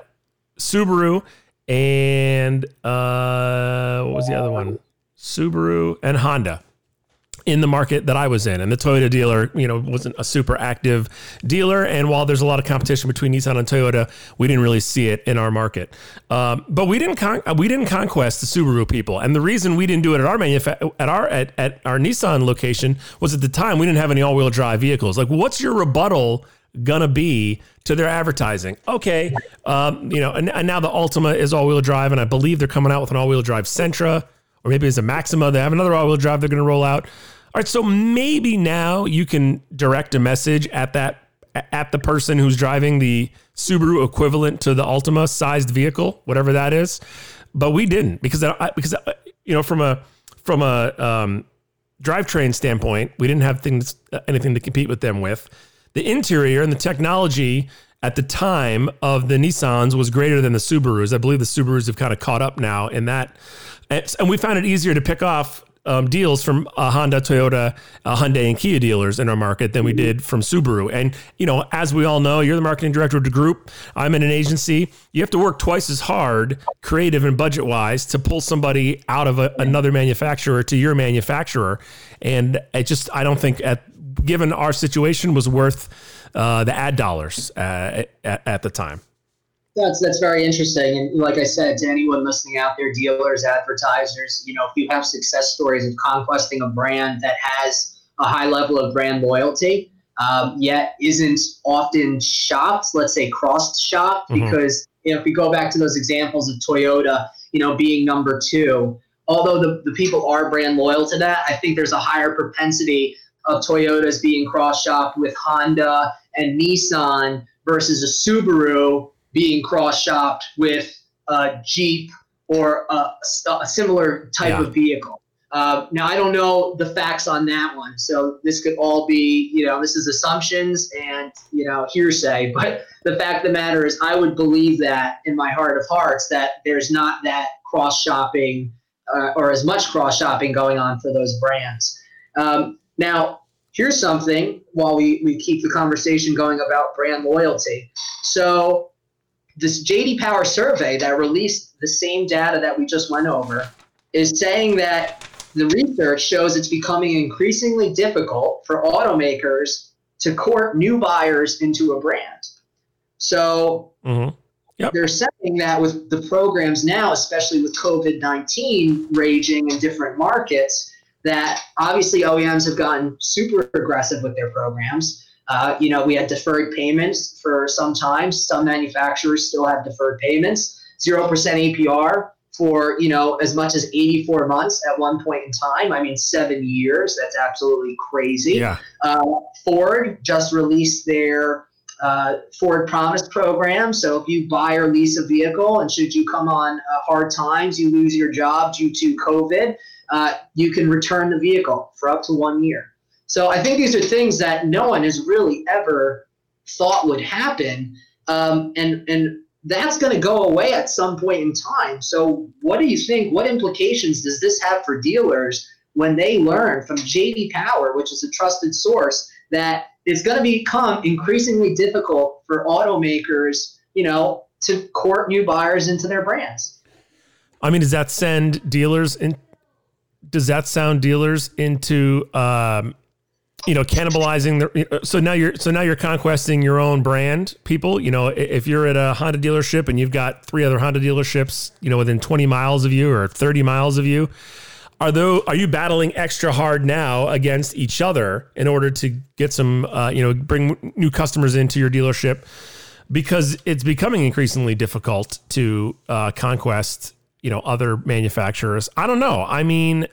Subaru and uh, what was the other one? Subaru and Honda in the market that I was in. And the Toyota dealer, you know, wasn't a super active dealer. And while there's a lot of competition between Nissan and Toyota, we didn't really see it in our market. Um, but we didn't con- we didn't conquest the Subaru people. And the reason we didn't do it at our manufa- at our at, at our Nissan location was at the time we didn't have any all wheel drive vehicles. Like, what's your rebuttal? gonna be to their advertising. Okay, um, you know, and, and, now the Altima is all-wheel drive, and I believe they're coming out with an all-wheel drive Sentra, or maybe it's a Maxima. They have another all-wheel drive they're gonna roll out. All right, so maybe now you can direct a message at that at the person who's driving the Subaru equivalent to the Altima sized vehicle, whatever that is. But we didn't because I, because you know from a from a um, drivetrain standpoint, we didn't have things anything to compete with them with. The interior and the technology at the time of the Nissans was greater than the Subarus. I believe the Subarus have kind of caught up now in that. And we found it easier to pick off um, deals from uh, Honda, Toyota, uh, Hyundai, and Kia dealers in our market than we mm-hmm. did from Subaru. And you know, as we all know, you're the marketing director of the group. I'm in an agency. You have to work twice as hard, creative and budget wise, to pull somebody out of a, another manufacturer to your manufacturer. And it just, I don't think, at given our situation, was worth uh, the ad dollars uh, at, at the time. That's that's very interesting. And like I said, to anyone listening out there, dealers, advertisers, you know, if you have success stories of conquesting a brand that has a high level of brand loyalty, um, yet isn't often shopped, let's say cross shopped, mm-hmm. because you know, if we go back to those examples of Toyota, you know, being number two, although the, the people are brand loyal to that, I think there's a higher propensity of Toyotas being cross shopped with Honda and Nissan versus a Subaru being cross shopped with a Jeep or a, a similar type yeah. of vehicle. Uh, now, I don't know the facts on that one, so this could all be, you know, this is assumptions and, you know, hearsay. But the fact of the matter is, I would believe that in my heart of hearts that there's not that cross shopping uh, or as much cross shopping going on for those brands. Um, now, here's something while we, we keep the conversation going about brand loyalty. So, this JD Power survey that released the same data that we just went over is saying that the research shows it's becoming increasingly difficult for automakers to court new buyers into a brand. So mm-hmm. yep. they're saying that with the programs now, especially with COVID 19 raging in different markets, that obviously OEMs have gotten super aggressive with their programs. Uh, you know, we had deferred payments for some time. Some manufacturers still have deferred payments. Zero percent APR for you know as much as 84 months at one point in time. I mean, seven years. That's absolutely crazy. Yeah. Uh, Ford just released their uh, Ford Promise program. So if you buy or lease a vehicle, and should you come on uh, hard times, you lose your job due to COVID, uh, you can return the vehicle for up to one year. So I think these are things that no one has really ever thought would happen. Um, and and that's going to go away at some point in time. So, what do you think? What implications does this have for dealers when they learn from JD Power, which is a trusted source, that it's going to become increasingly difficult for automakers, you know, to court new buyers into their brands? I mean, does that send dealers in? Does that sound dealers into um, you know cannibalizing the so now you're so now you're conquesting your own brand people you know if you're at a honda dealership and you've got three other honda dealerships you know within 20 miles of you or 30 miles of you are though are you battling extra hard now against each other in order to get some uh, you know bring new customers into your dealership? Because it's becoming increasingly difficult to uh, conquest you know other manufacturers i don't know i mean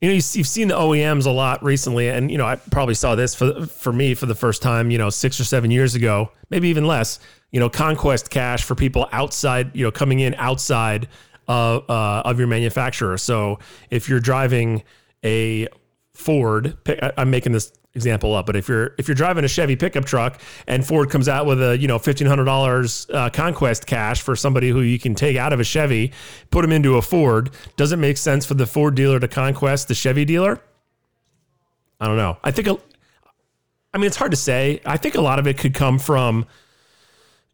you know, you've seen the OEMs a lot recently, and you know, I probably saw this for for me for the first time, you know, six or seven years ago, maybe even less. You know, conquest cash for people outside, you know, coming in outside of uh, of your manufacturer. So if you're driving a Ford, I'm making this example up, but if you're if you're driving a Chevy pickup truck and Ford comes out with a you know fifteen hundred dollars uh, conquest cash for somebody who you can take out of a Chevy, put them into a Ford, does it make sense for the Ford dealer to conquest the Chevy dealer? I don't know. I think, I mean, it's hard to say. I think a lot of it could come from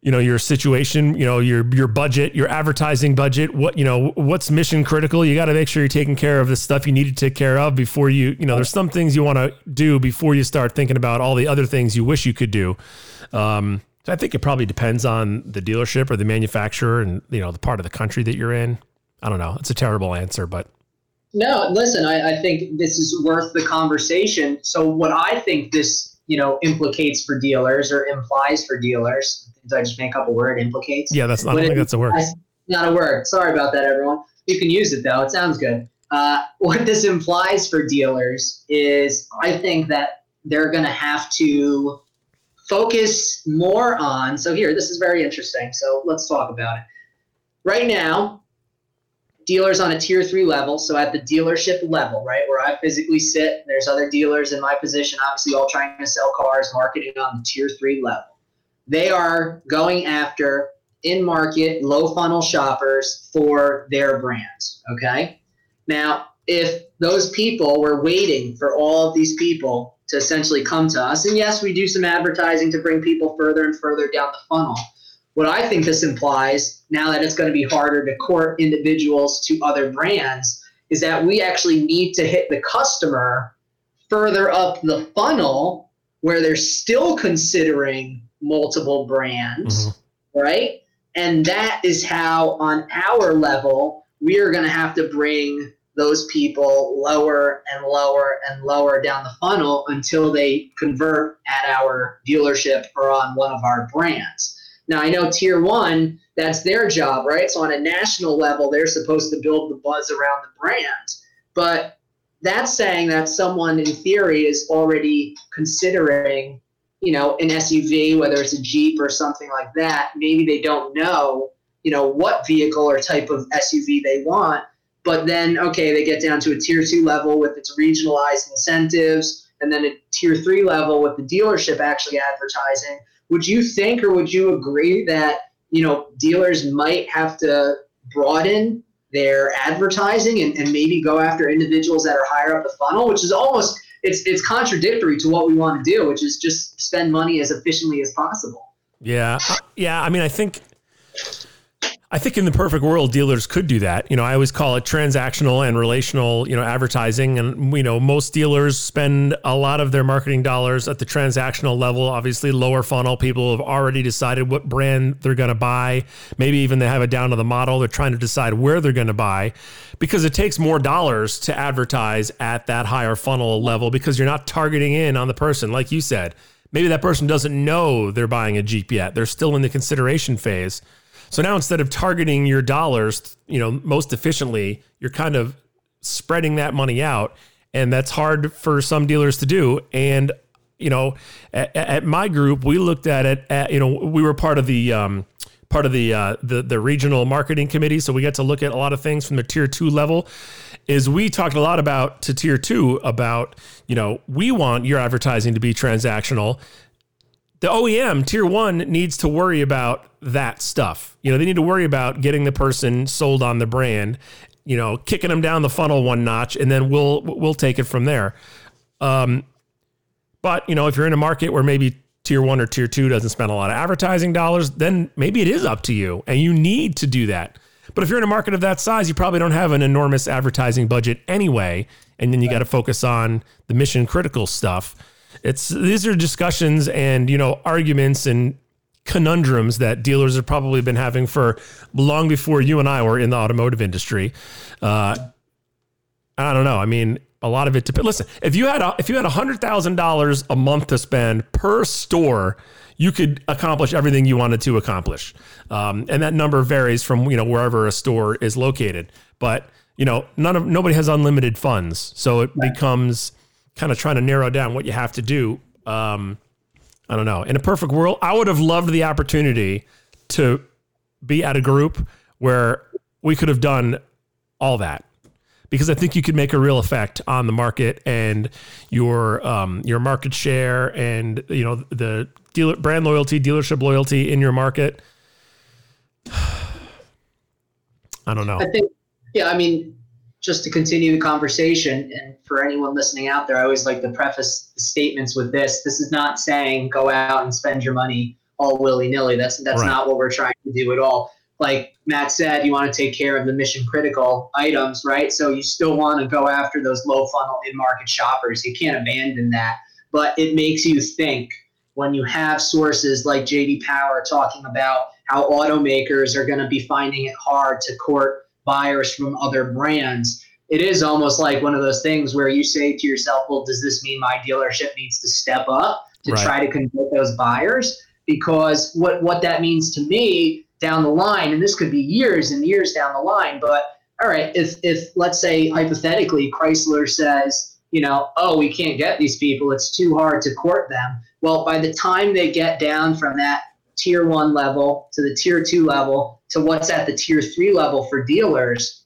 you know your situation you know your your budget your advertising budget what you know what's mission critical? You got to make sure you're taking care of the stuff you need to take care of before you you know there's some things you want to do before you start thinking about all the other things you wish you could do. Um, so i think it probably depends on the dealership or the manufacturer and you know the part of the country that you're in. I don't know. It's a terrible answer but no listen I, I think this is worth the conversation. So what i think this you know implicates for dealers or implies for dealers did I just make up a word? Implicates. Yeah, that's not. I think that's a word. Not a word. Sorry about that, everyone. You can use it though. It sounds good. Uh, what this implies for dealers is, I think that they're going to have to focus more on. So here, this is very interesting. So let's talk about it. Right now, dealers on a tier three level, so at the dealership level, right, where I physically sit, there's other dealers in my position, obviously all trying to sell cars, marketing on the tier three level. They are going after in market, low funnel shoppers for their brands. Okay. Now, if those people were waiting for all of these people to essentially come to us, and yes, we do some advertising to bring people further and further down the funnel. What I think this implies, now that it's going to be harder to court individuals to other brands, is that we actually need to hit the customer further up the funnel where they're still considering multiple brands, mm-hmm. right? And that is how, on our level, we are going to have to bring those people lower and lower and lower down the funnel until they convert at our dealership or on one of our brands. Now, I know tier one, that's their job, right? So, on a national level, they're supposed to build the buzz around the brand. But that's saying that someone, in theory, is already considering you know, an SUV, whether it's a Jeep or something like that, maybe they don't know, you know, what vehicle or type of SUV they want. But then, okay, they get down to a tier two level with its regionalized incentives, and then a tier three level with the dealership actually advertising. Would you think or would you agree that, you know, dealers might have to broaden their advertising and, and maybe go after individuals that are higher up the funnel, which is almost it's it's contradictory to what we want to do, which is just spend money as efficiently as possible. Yeah, yeah. I mean, I think I think in the perfect world, dealers could do that. You know, I always call it transactional and relational, you know, advertising. And, you know, most dealers spend a lot of their marketing dollars at the transactional level, obviously lower funnel. People have already decided what brand they're going to buy. Maybe even they have it down to the model. They're trying to decide where they're going to buy because it takes more dollars to advertise at that higher funnel level because you're not targeting in on the person. Like you said, maybe that person doesn't know they're buying a Jeep yet. They're still in the consideration phase. So now instead of targeting your dollars, you know, most efficiently, you're kind of spreading that money out. And that's hard for some dealers to do. And, you know, at, at my group, we looked at it at, you know, we were part of the, um, part of the, uh, the the regional marketing committee, so we get to look at a lot of things from the tier two level. Is we talked a lot about to tier two about you know we want your advertising to be transactional, the OEM tier one needs to worry about that stuff. You know, they need to worry about getting the person sold on the brand, you know, kicking them down the funnel one notch, and then we'll we'll take it from there. Um, but you know, if you're in a market where maybe tier one or tier two doesn't spend a lot of advertising dollars, then maybe it is up to you, and you need to do that. But if you're in a market of that size, you probably don't have an enormous advertising budget anyway, and then you got to focus on the mission critical stuff. It's these are discussions and you know arguments and conundrums that dealers have probably been having for long before you and I were in the automotive industry. Uh, I don't know. I mean, a lot of it depends. Listen, if you had a, if you had a hundred thousand dollars a month to spend per store, you could accomplish everything you wanted to accomplish, um, and that number varies from you know wherever a store is located. But you know, none of nobody has unlimited funds, so it becomes kind of trying to narrow down what you have to do. Um, I don't know. In a perfect world, I would have loved the opportunity to be at a group where we could have done all that because I think you could make a real effect on the market and your um, your market share and you know the dealer brand loyalty, dealership loyalty in your market. I don't know. I think yeah, I mean just to continue the conversation and for anyone listening out there, I always like to preface the statements with this. This is not saying go out and spend your money all willy-nilly. That's that's right. not what we're trying to do at all like Matt said, you want to take care of the mission critical items, right? So you still want to go after those low funnel in market shoppers. You can't abandon that. But it makes you think when you have sources like JD Power talking about how automakers are going to be finding it hard to court buyers from other brands. It is almost like one of those things where you say to yourself, well, does this mean my dealership needs to step up to right. try to convert those buyers? Because what, what that means to me down the line, and this could be years and years down the line, but all right, if if let's say hypothetically Chrysler says, you know, oh, we can't get these people, it's too hard to court them. Well, by the time they get down from that tier one level to the tier two level to what's at the tier three level for dealers,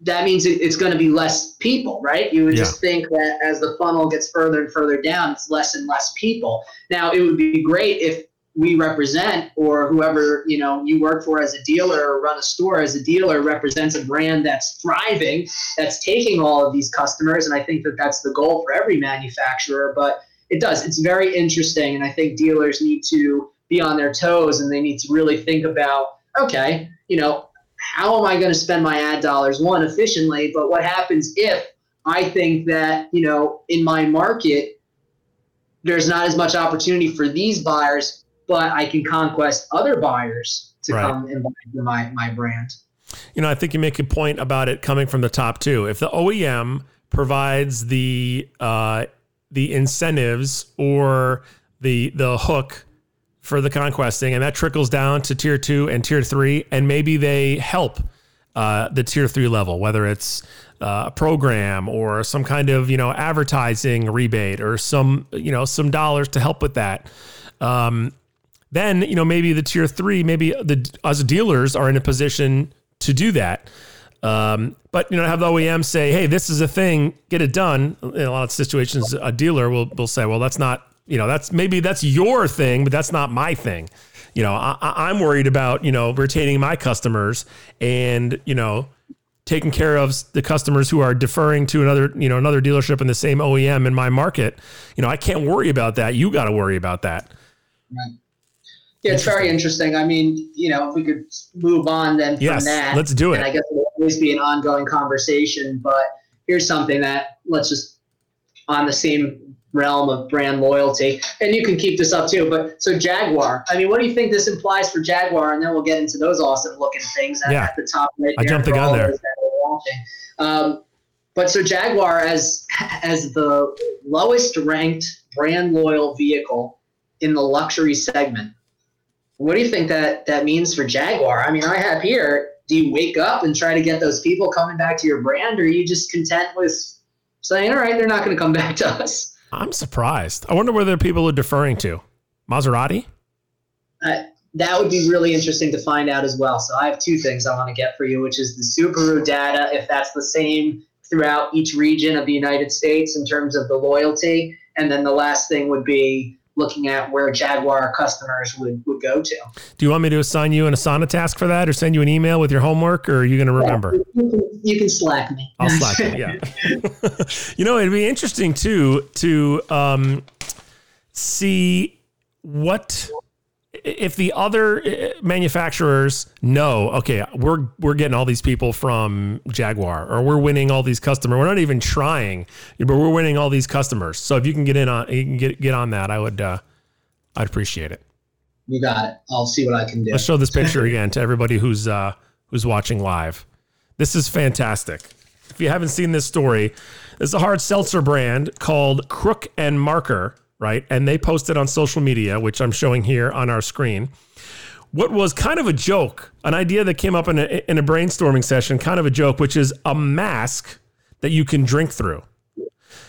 that means it's going to be less people, right? You would yeah. just think that as the funnel gets further and further down, it's less and less people. Now, it would be great if we represent or whoever you know you work for as a dealer or run a store as a dealer represents a brand that's thriving that's taking all of these customers and i think that that's the goal for every manufacturer but it does it's very interesting and i think dealers need to be on their toes and they need to really think about okay you know how am i going to spend my ad dollars one efficiently but what happens if i think that you know in my market there's not as much opportunity for these buyers but I can conquest other buyers to right. come and buy my, my brand. You know, I think you make a point about it coming from the top too. If the OEM provides the uh, the incentives or the the hook for the conquesting, and that trickles down to tier two and tier three, and maybe they help uh, the tier three level, whether it's uh, a program or some kind of you know advertising rebate or some you know some dollars to help with that. Um, then you know maybe the tier three, maybe the us dealers are in a position to do that. Um, but you know, have the OEM say, "Hey, this is a thing, get it done." In a lot of situations, a dealer will will say, "Well, that's not you know that's maybe that's your thing, but that's not my thing." You know, I, I'm worried about you know retaining my customers and you know taking care of the customers who are deferring to another you know another dealership in the same OEM in my market. You know, I can't worry about that. You got to worry about that. Right. Yeah, it's very interesting. I mean, you know, if we could move on then from yes, that. Let's do it. And I guess it will always be an ongoing conversation, but here's something that let's just on the same realm of brand loyalty. And you can keep this up too. But so Jaguar, I mean, what do you think this implies for Jaguar? And then we'll get into those awesome looking things at, yeah. at the top right there. I jumped the gun there. Um, but so Jaguar as as the lowest ranked brand loyal vehicle in the luxury segment what do you think that that means for Jaguar? I mean, I have here. Do you wake up and try to get those people coming back to your brand, or are you just content with saying, "All right, they're not going to come back to us"? I'm surprised. I wonder whether people are deferring to Maserati. Uh, that would be really interesting to find out as well. So I have two things I want to get for you, which is the Subaru data, if that's the same throughout each region of the United States in terms of the loyalty, and then the last thing would be looking at where Jaguar customers would, would go to. Do you want me to assign you an Asana task for that or send you an email with your homework or are you going to remember? You can, you can slack me. I'll slack you, yeah. you know, it'd be interesting too to um, see what if the other uh, manufacturers know, okay, we're we're getting all these people from Jaguar, or we're winning all these customers. We're not even trying, but we're winning all these customers. So if you can get in on, you can get get on that. I would, uh, I'd appreciate it. You got it. I'll see what I can do. Let's show this picture again to everybody who's uh, who's watching live. This is fantastic. If you haven't seen this story, it's a hard seltzer brand called Crook and Marker right? And they posted on social media, which I'm showing here on our screen. What was kind of a joke, an idea that came up in a, in a brainstorming session, kind of a joke, which is a mask that you can drink through.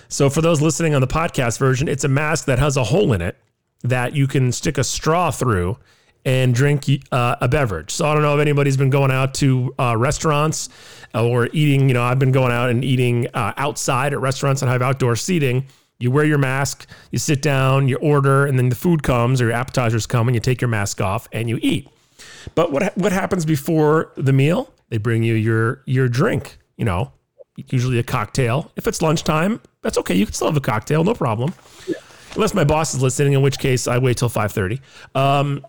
So, for those listening on the podcast version, it's a mask that has a hole in it that you can stick a straw through and drink uh, a beverage. So I don't know if anybody's been going out to uh, restaurants or eating. You know, I've been going out and eating uh, outside at restaurants that have outdoor seating. You wear your mask, you sit down, you order, and then the food comes or your appetizers come and you take your mask off and you eat. But what what happens before the meal? They bring you your your drink, you know, usually a cocktail. If it's lunchtime, that's okay. You can still have a cocktail, no problem. Unless my boss is listening, in which case I wait till 5:30. Um,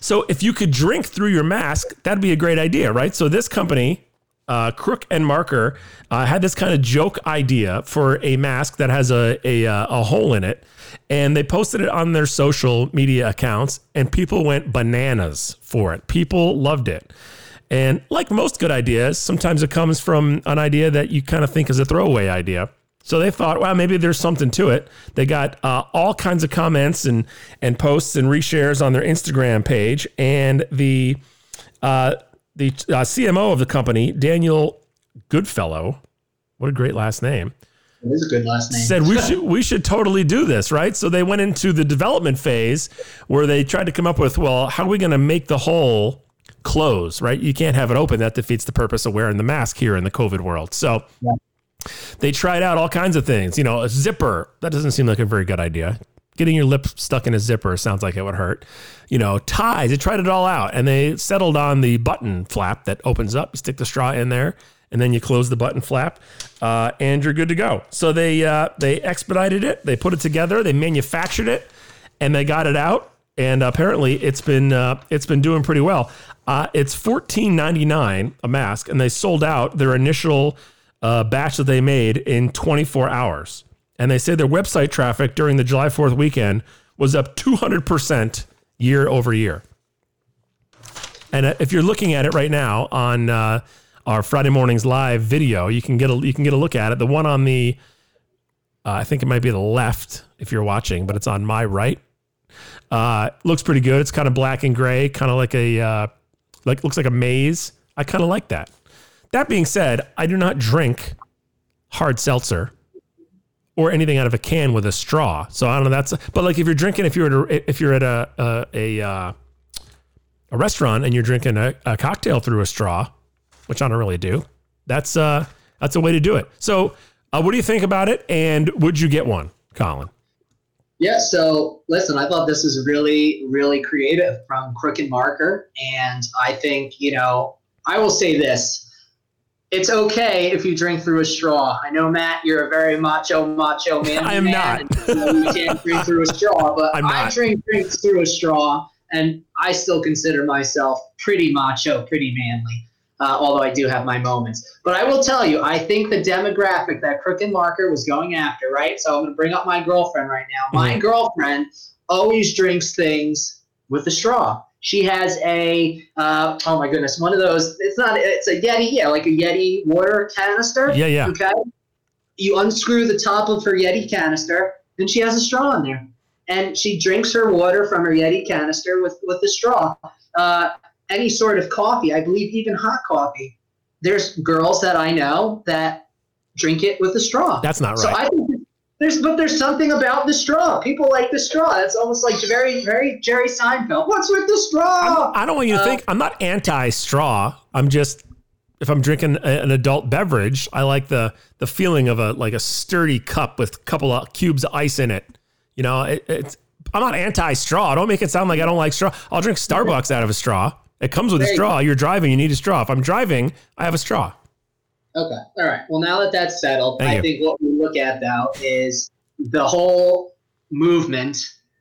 so if you could drink through your mask, that'd be a great idea, right? So this company uh, Crook and Marker uh, had this kind of joke idea for a mask that has a, a, uh, a hole in it. And they posted it on their social media accounts, and people went bananas for it. People loved it. And like most good ideas, sometimes it comes from an idea that you kind of think is a throwaway idea. So they thought, well, maybe there's something to it. They got uh, all kinds of comments and and posts and reshares on their Instagram page, and the uh, the uh, CMO of the company, Daniel Goodfellow, what a great last name. It is a good last name. Said we should we should totally do this, right? So they went into the development phase where they tried to come up with, well, how are we going to make the hole close, right? You can't have it open. That defeats the purpose of wearing the mask here in the COVID world. So yeah. they tried out all kinds of things. You know, a zipper. That doesn't seem like a very good idea. Getting your lip stuck in a zipper sounds like it would hurt. You know, ties. They tried it all out and they settled on the button flap that opens up. You stick the straw in there and then you close the button flap uh, and you're good to go. So they uh, they expedited it. They put it together. They manufactured it and they got it out. And apparently, it's been uh, it's been doing pretty well. Uh, it's fourteen ninety nine a mask, and they sold out their initial uh, batch that they made in twenty four hours and they say their website traffic during the July 4th weekend was up 200% year over year. And uh, if you're looking at it right now on uh, our Friday mornings live video, you can get a you can get a look at it. The one on the uh, I think it might be the left if you're watching, but it's on my right. Uh, looks pretty good. It's kind of black and gray, kind of like a uh, like looks like a maze. I kind of like that. That being said, I do not drink hard seltzer or anything out of a can with a straw. So I don't know. That's but like if you're drinking, if you're at a, if you're at a a a, uh, a restaurant and you're drinking a, a, cocktail through a straw, which I don't really do, that's uh that's a way to do it. So uh, what do you think about it? And would you get one, Colin? Yeah. So listen, I thought this was really really creative from Crook and Marker, and I think you know I will say this it's okay if you drink through a straw. I know, Matt, you're a very macho, macho man. I am man, not. And, you, know, you can't drink through a straw, but I drink drinks through a straw, and I still consider myself pretty macho, pretty manly. Uh, although I do have my moments. But I will tell you, I think the demographic that Crook and Marker was going after, right? So I'm going to bring up my girlfriend right now. My mm-hmm. girlfriend always drinks things with a straw. She has a uh, oh my goodness, one of those. It's not. It's a Yeti. Yeah, like a Yeti water canister. Yeah, yeah. Okay. You unscrew the top of her Yeti canister, and she has a straw in there, and she drinks her water from her Yeti canister with with the straw. Uh, any sort of coffee, I believe, even hot coffee. There's girls that I know that drink it with a straw. That's not right. So I think there's but there's something about the straw. People like the straw. It's almost like very very Jerry Seinfeld. What's with the straw? I'm, I do not want you to uh, think I'm not anti-straw. I'm just if I'm drinking a, an adult beverage, I like the the feeling of a like a sturdy cup with a couple of cubes of ice in it. You know, it, it's I'm not anti-straw. Don't make it sound like I don't like straw. I'll drink Starbucks out of a straw. It comes with a straw. You're driving, you need a straw. If I'm driving, I have a straw. Okay. All right. Well, now that that's settled, Thank I you. think what we look at now is the whole movement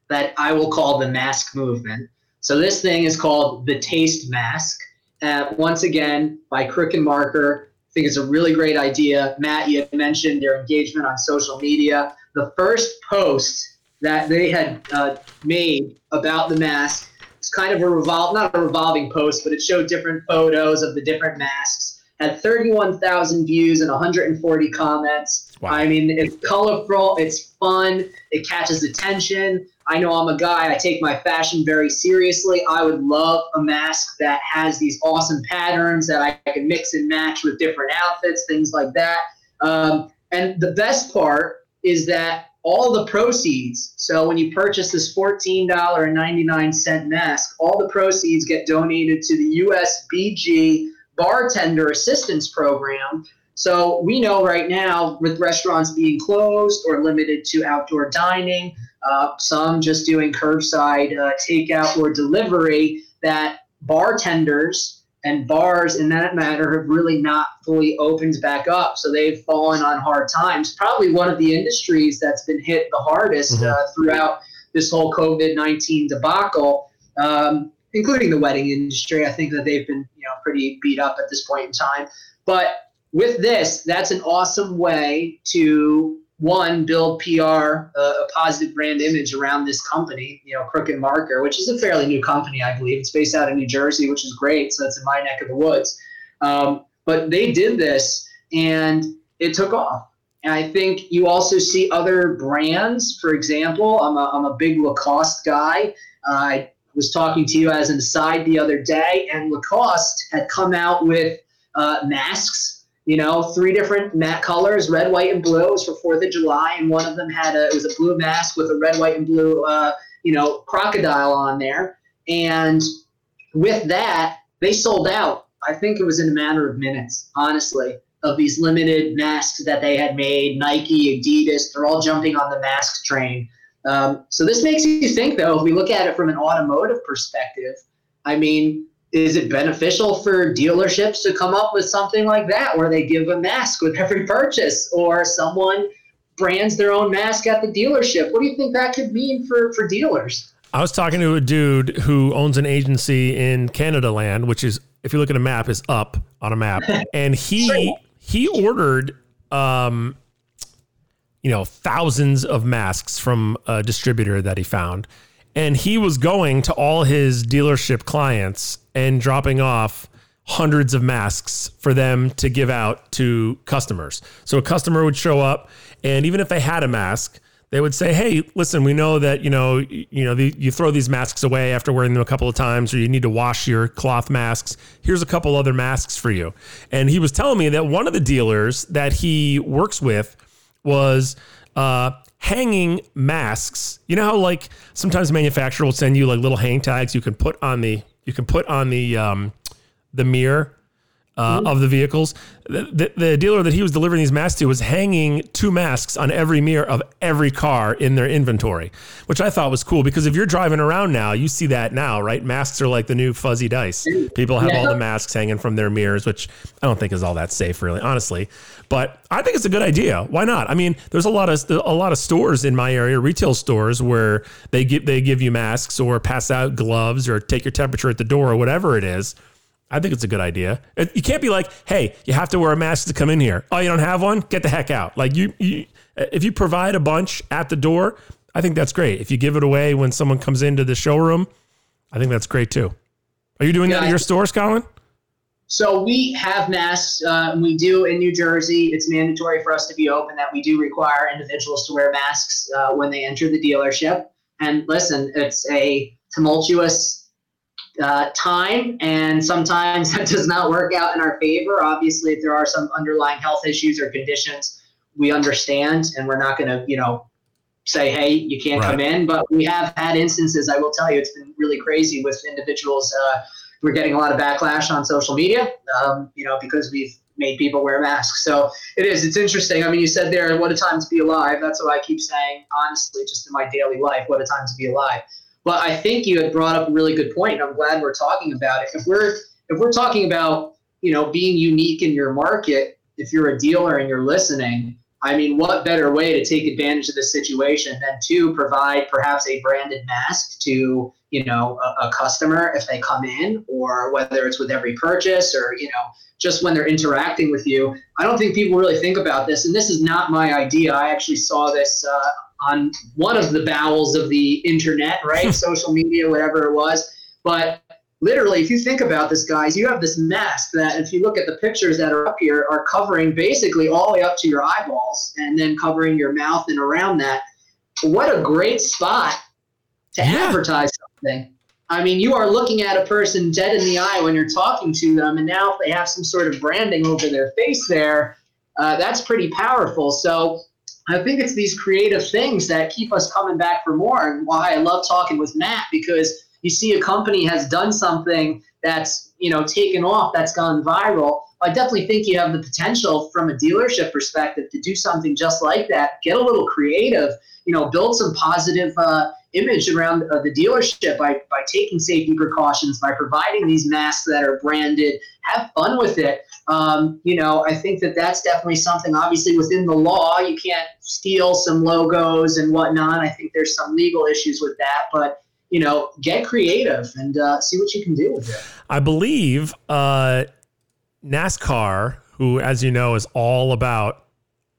that I will call the mask movement. So this thing is called the Taste Mask. Uh, once again, by Crook and Marker. I think it's a really great idea. Matt, you had mentioned their engagement on social media. The first post that they had uh, made about the mask it's kind of a revol not a revolving post, but it showed different photos of the different masks. Had 31,000 views and 140 comments. Wow. I mean, it's colorful, it's fun, it catches attention. I know I'm a guy, I take my fashion very seriously. I would love a mask that has these awesome patterns that I can mix and match with different outfits, things like that. Um, and the best part is that all the proceeds, so when you purchase this $14.99 mask, all the proceeds get donated to the USBG Bartender Assistance Program. So we know right now, with restaurants being closed or limited to outdoor dining, uh, some just doing curbside uh, takeout or delivery, that bartenders and bars in that matter have really not fully opened back up. So they've fallen on hard times. Probably one of the industries that's been hit the hardest Mhm. uh, throughout this whole COVID 19 debacle, um, including the wedding industry. I think that they've been you know, pretty beat up at this point in time. But with this, that's an awesome way to one build PR, uh, a positive brand image around this company, you know, Crooked Marker, which is a fairly new company, I believe. It's based out of New Jersey, which is great. So it's in my neck of the woods. Um, but they did this and it took off. And I think you also see other brands. For example, I'm a, I'm a big Lacoste guy. Uh, I was talking to you as an aside the other day, and Lacoste had come out with uh, masks you know, three different matte colors, red, white, and blue. It was for Fourth of July, and one of them had a it was a blue mask with a red, white, and blue, uh, you know, crocodile on there. And with that, they sold out. I think it was in a matter of minutes, honestly, of these limited masks that they had made. Nike, Adidas, they're all jumping on the mask train. Um, so this makes you think, though, if we look at it from an automotive perspective, I mean, is it beneficial for dealerships to come up with something like that where they give a mask with every purchase or someone brands their own mask at the dealership? What do you think that could mean for for dealers? I was talking to a dude who owns an agency in Canada land, which is, if you look at a map, is up on a map, and he he ordered, um, you know, thousands of masks from a distributor that he found, and he was going to all his dealership clients and dropping off hundreds of masks for them to give out to customers. So a customer would show up, and even if they had a mask, they would say, "Hey, listen, we know that you know you know the, you throw these masks away after wearing them a couple of times, or you need to wash your cloth masks. Here's a couple other masks for you." And he was telling me that one of the dealers that he works with was uh, hanging masks. You know how like sometimes manufacturer will send you like little hang tags you can put on the you can put on the um, the mirror uh, of the vehicles. The, the, the dealer that he was delivering these masks to was hanging two masks on every mirror of every car in their inventory, which I thought was cool because if you're driving around now, you see that now, right? Masks are like the new fuzzy dice. People have all the masks hanging from their mirrors, which I don't think is all that safe, really, honestly. But I think it's a good idea. Why not? I mean, there's a lot of a lot of stores in my area, retail stores, where they give they give you masks or pass out gloves or take your temperature at the door or whatever it is. I think it's a good idea. It- You can't be like, "Hey, you have to wear a mask to come in here." Oh, you don't have one? Get the heck out! Like you, you if you provide a bunch at the door, I think that's great. If you give it away when someone comes into the showroom, I think that's great too. Are you doing that Yeah, at I- your stores, Colin? So we have masks. Uh, we do in New Jersey. It's mandatory for us to be open. That we do require individuals to wear masks uh, when they enter the dealership. And listen, it's a tumultuous uh, time, and sometimes that does not work out in our favor. Obviously, if there are some underlying health issues or conditions, we understand, and we're not going to, you know, say, "Hey, you can't come in." But we have had instances. I will tell you, it's been really crazy with individuals. Uh, we're getting a lot of backlash on social media, um, you know, because we've made people wear masks. So it is. It's interesting. I mean, you said there, what a time to be alive. That's what I keep saying, honestly, just in my daily life. What a time to be alive. But I think you had brought up a really good and I'm glad we're talking about it. If we're if we're talking about you know being unique in your market, if you're a dealer and you're listening, I mean, what better way to take advantage of this situation than to provide perhaps a branded mask to you know a, a, customer if they come in, or whether it's with every purchase, or you know just when they're interacting with you. I don't think people really think about this, and this is not my idea. I actually saw this uh, on one of the bowels of the internet, right, social media, whatever it was, but literally, if you think about this, guys, you have this mask that, if you look at the pictures that are up here, are covering basically all the way up to your eyeballs and then covering your mouth and around that. What a great spot to yeah. advertise something. I mean, you are looking at a person dead in the eye when you're talking to them, and now if they have some sort of branding over their face there, uh, that's pretty powerful. So I think it's these creative things that keep us coming back for more, and why I love talking with Matt because you see a company has done something that's you know taken off that's gone viral. I definitely think you have the potential from a dealership perspective to do something just like that get a little creative you know build some positive uh, image around uh, the dealership by, by taking safety precautions by providing these masks that are branded. Have fun with it um, you know i think that that's definitely something obviously within the law you can't steal some logos and whatnot i think there's some legal issues with that but you know, get creative and uh, see what you can do with it. I believe uh, NASCAR, who, as you know, is all about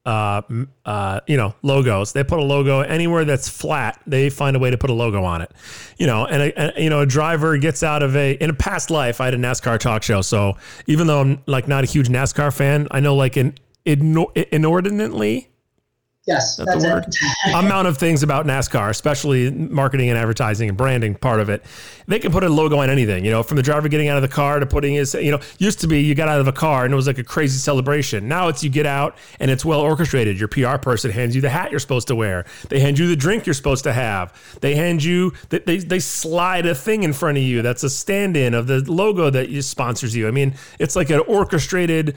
uh, uh, you know, logos. They put a logo anywhere that's flat. They find a way to put a logo on it. You know, and a, you know, a driver gets out of a in a past life. I had a NASCAR talk show, so even though I'm like not a huge NASCAR fan, I know like an inordinately Yes, that's, the word. amount of things about NASCAR, especially marketing and advertising and branding part of it. They can put a logo on anything, you know, from the driver getting out of the car to putting his, you know, used to be you got out of a car and it was like a crazy celebration. Now it's you get out and it's well orchestrated. Your PR person hands you the hat you're supposed to wear. They hand you the drink you're supposed to have. They hand you they they, they slide a thing in front of you that's a stand-in of the logo that sponsors you. I mean, it's like an orchestrated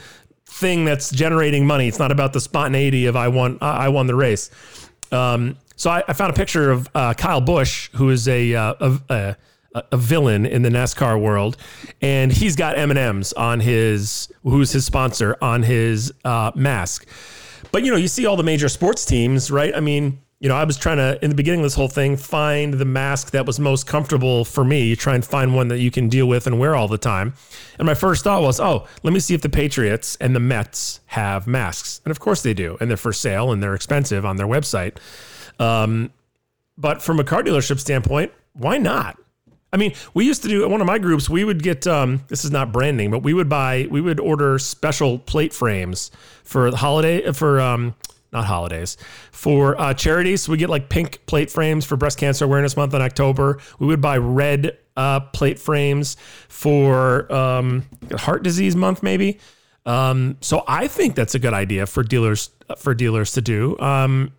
thing that's generating money. It's not about the spontaneity of I won I won the race. Um, so I, I, found a picture of uh, Kyle Busch, who is a, uh, a, a, a villain in the NASCAR world, and he's got M and M's on his who's his sponsor on his uh, mask. But you know, you see all the major sports teams, right? I mean, you know, I was trying to, in the beginning of this whole thing, find the mask that was most comfortable for me. You try and find one that you can deal with and wear all the time. And my first thought was, oh, let me see if the Patriots and the Mets have masks. And of course they do. And they're for sale and they're expensive on their website. Um, but from a car dealership standpoint, why not? I mean, we used to do one of my groups. We would get um, this is not branding, but we would buy, we would order special plate frames for the holiday for um, not holidays, for uh, charities. We get like pink plate frames for Breast Cancer Awareness Month in October. We would buy red uh, plate frames for um, Heart Disease Month, maybe. Um, so I think that's a good idea for dealers for dealers to do. Um,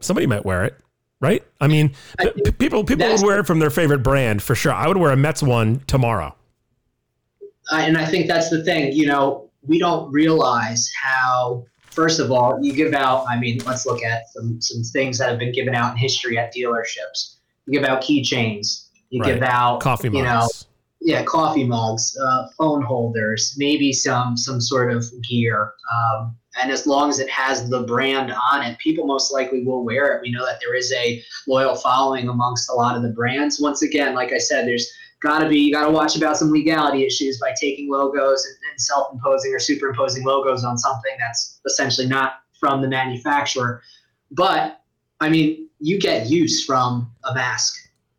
somebody might wear it, right? I mean, p- people people would wear it from their favorite brand for sure. I would wear a Mets one tomorrow. and I think that's the thing. You know, we don't realize how first of all, you give out, I mean, let's look at some, some things that have been given out in history at dealerships. You give out keychains, you right. give out coffee mugs. You know, yeah, coffee mugs, uh, phone holders, maybe some some sort of gear. Um, and as long as it has the brand on it, people most likely will wear it. We know that there is a loyal following amongst a lot of the brands. Once again, like I said, there's got to be you got to watch about some legality issues by taking logos and, and self-imposing or superimposing logos on something that's essentially not from the manufacturer. But I mean, you get use from a mask.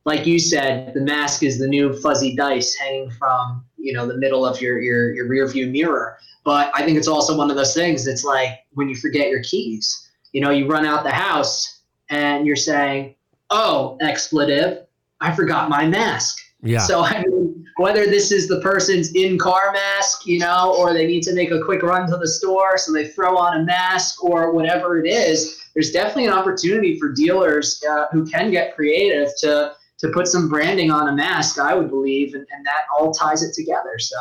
Like you said, the mask is the new fuzzy dice hanging from you know the middle of your your your rear view mirror. But I think it's also one of those things. It's like when you forget your keys. You know, you run out the house and you're saying, "Oh, expletive! I forgot my mask." Yeah. So I mean, whether this is the person's in-car mask, you know, or they need to make a quick run to the store, so they throw on a mask or whatever it is, there's definitely an opportunity for dealers uh, who can get creative to to put some branding on a mask. I would believe, and, and that all ties it together. So.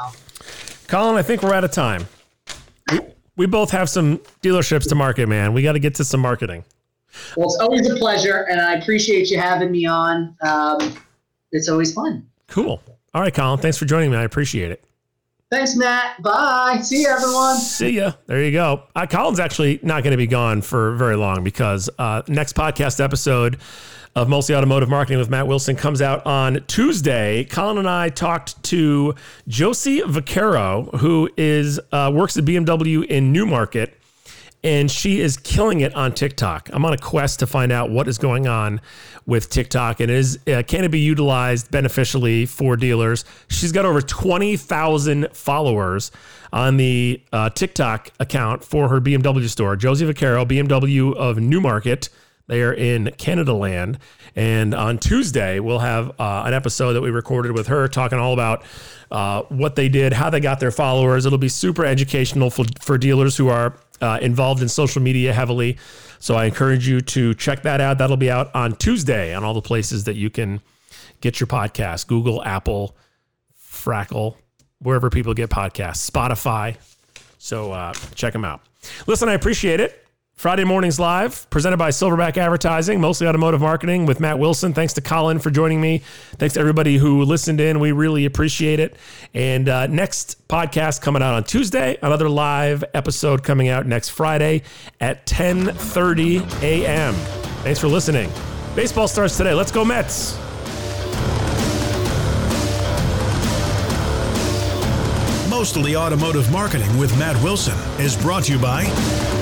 Colin, I think we're out of time. We, we both have some dealerships to market, man. We got to get to some marketing. Well, it's always a pleasure, and I appreciate you having me on. Um, it's always fun. Cool. All right, Colin. Thanks for joining me. I appreciate it. Thanks, Matt. Bye. See you, everyone. See ya. There you go. Uh, Colin's actually not going to be gone for very long because uh, next podcast episode of Mostly Automotive Marketing with Matt Wilson comes out on Tuesday. Colin and I talked to Josie Vaquero, who is uh, works at BMW in Newmarket and she is killing it on TikTok. I'm on a quest to find out what is going on with TikTok and is uh, can it be utilized beneficially for dealers. She's got over 20,000 followers on the uh, TikTok account for her BMW store. Josie Vaquero, BMW of Newmarket. They are in Canada land. And on Tuesday, we'll have uh, an episode that we recorded with her talking all about uh, what they did, how they got their followers. It'll be super educational for, for dealers who are uh, involved in social media heavily. So I encourage you to check that out. That'll be out on Tuesday on all the places that you can get your podcast Google, Apple, Frackle, wherever people get podcasts, Spotify. So uh, check them out. Listen, I appreciate it. Friday Mornings Live, presented by Silverback Advertising, mostly automotive marketing with Matt Wilson. Thanks to Colin for joining me. Thanks to everybody who listened in. We really appreciate it. And uh, next podcast coming out on Tuesday, another live episode coming out next Friday at 10.30 a.m. Thanks for listening. Baseball starts today. Let's go Mets. Mostly Automotive Marketing with Matt Wilson is brought to you by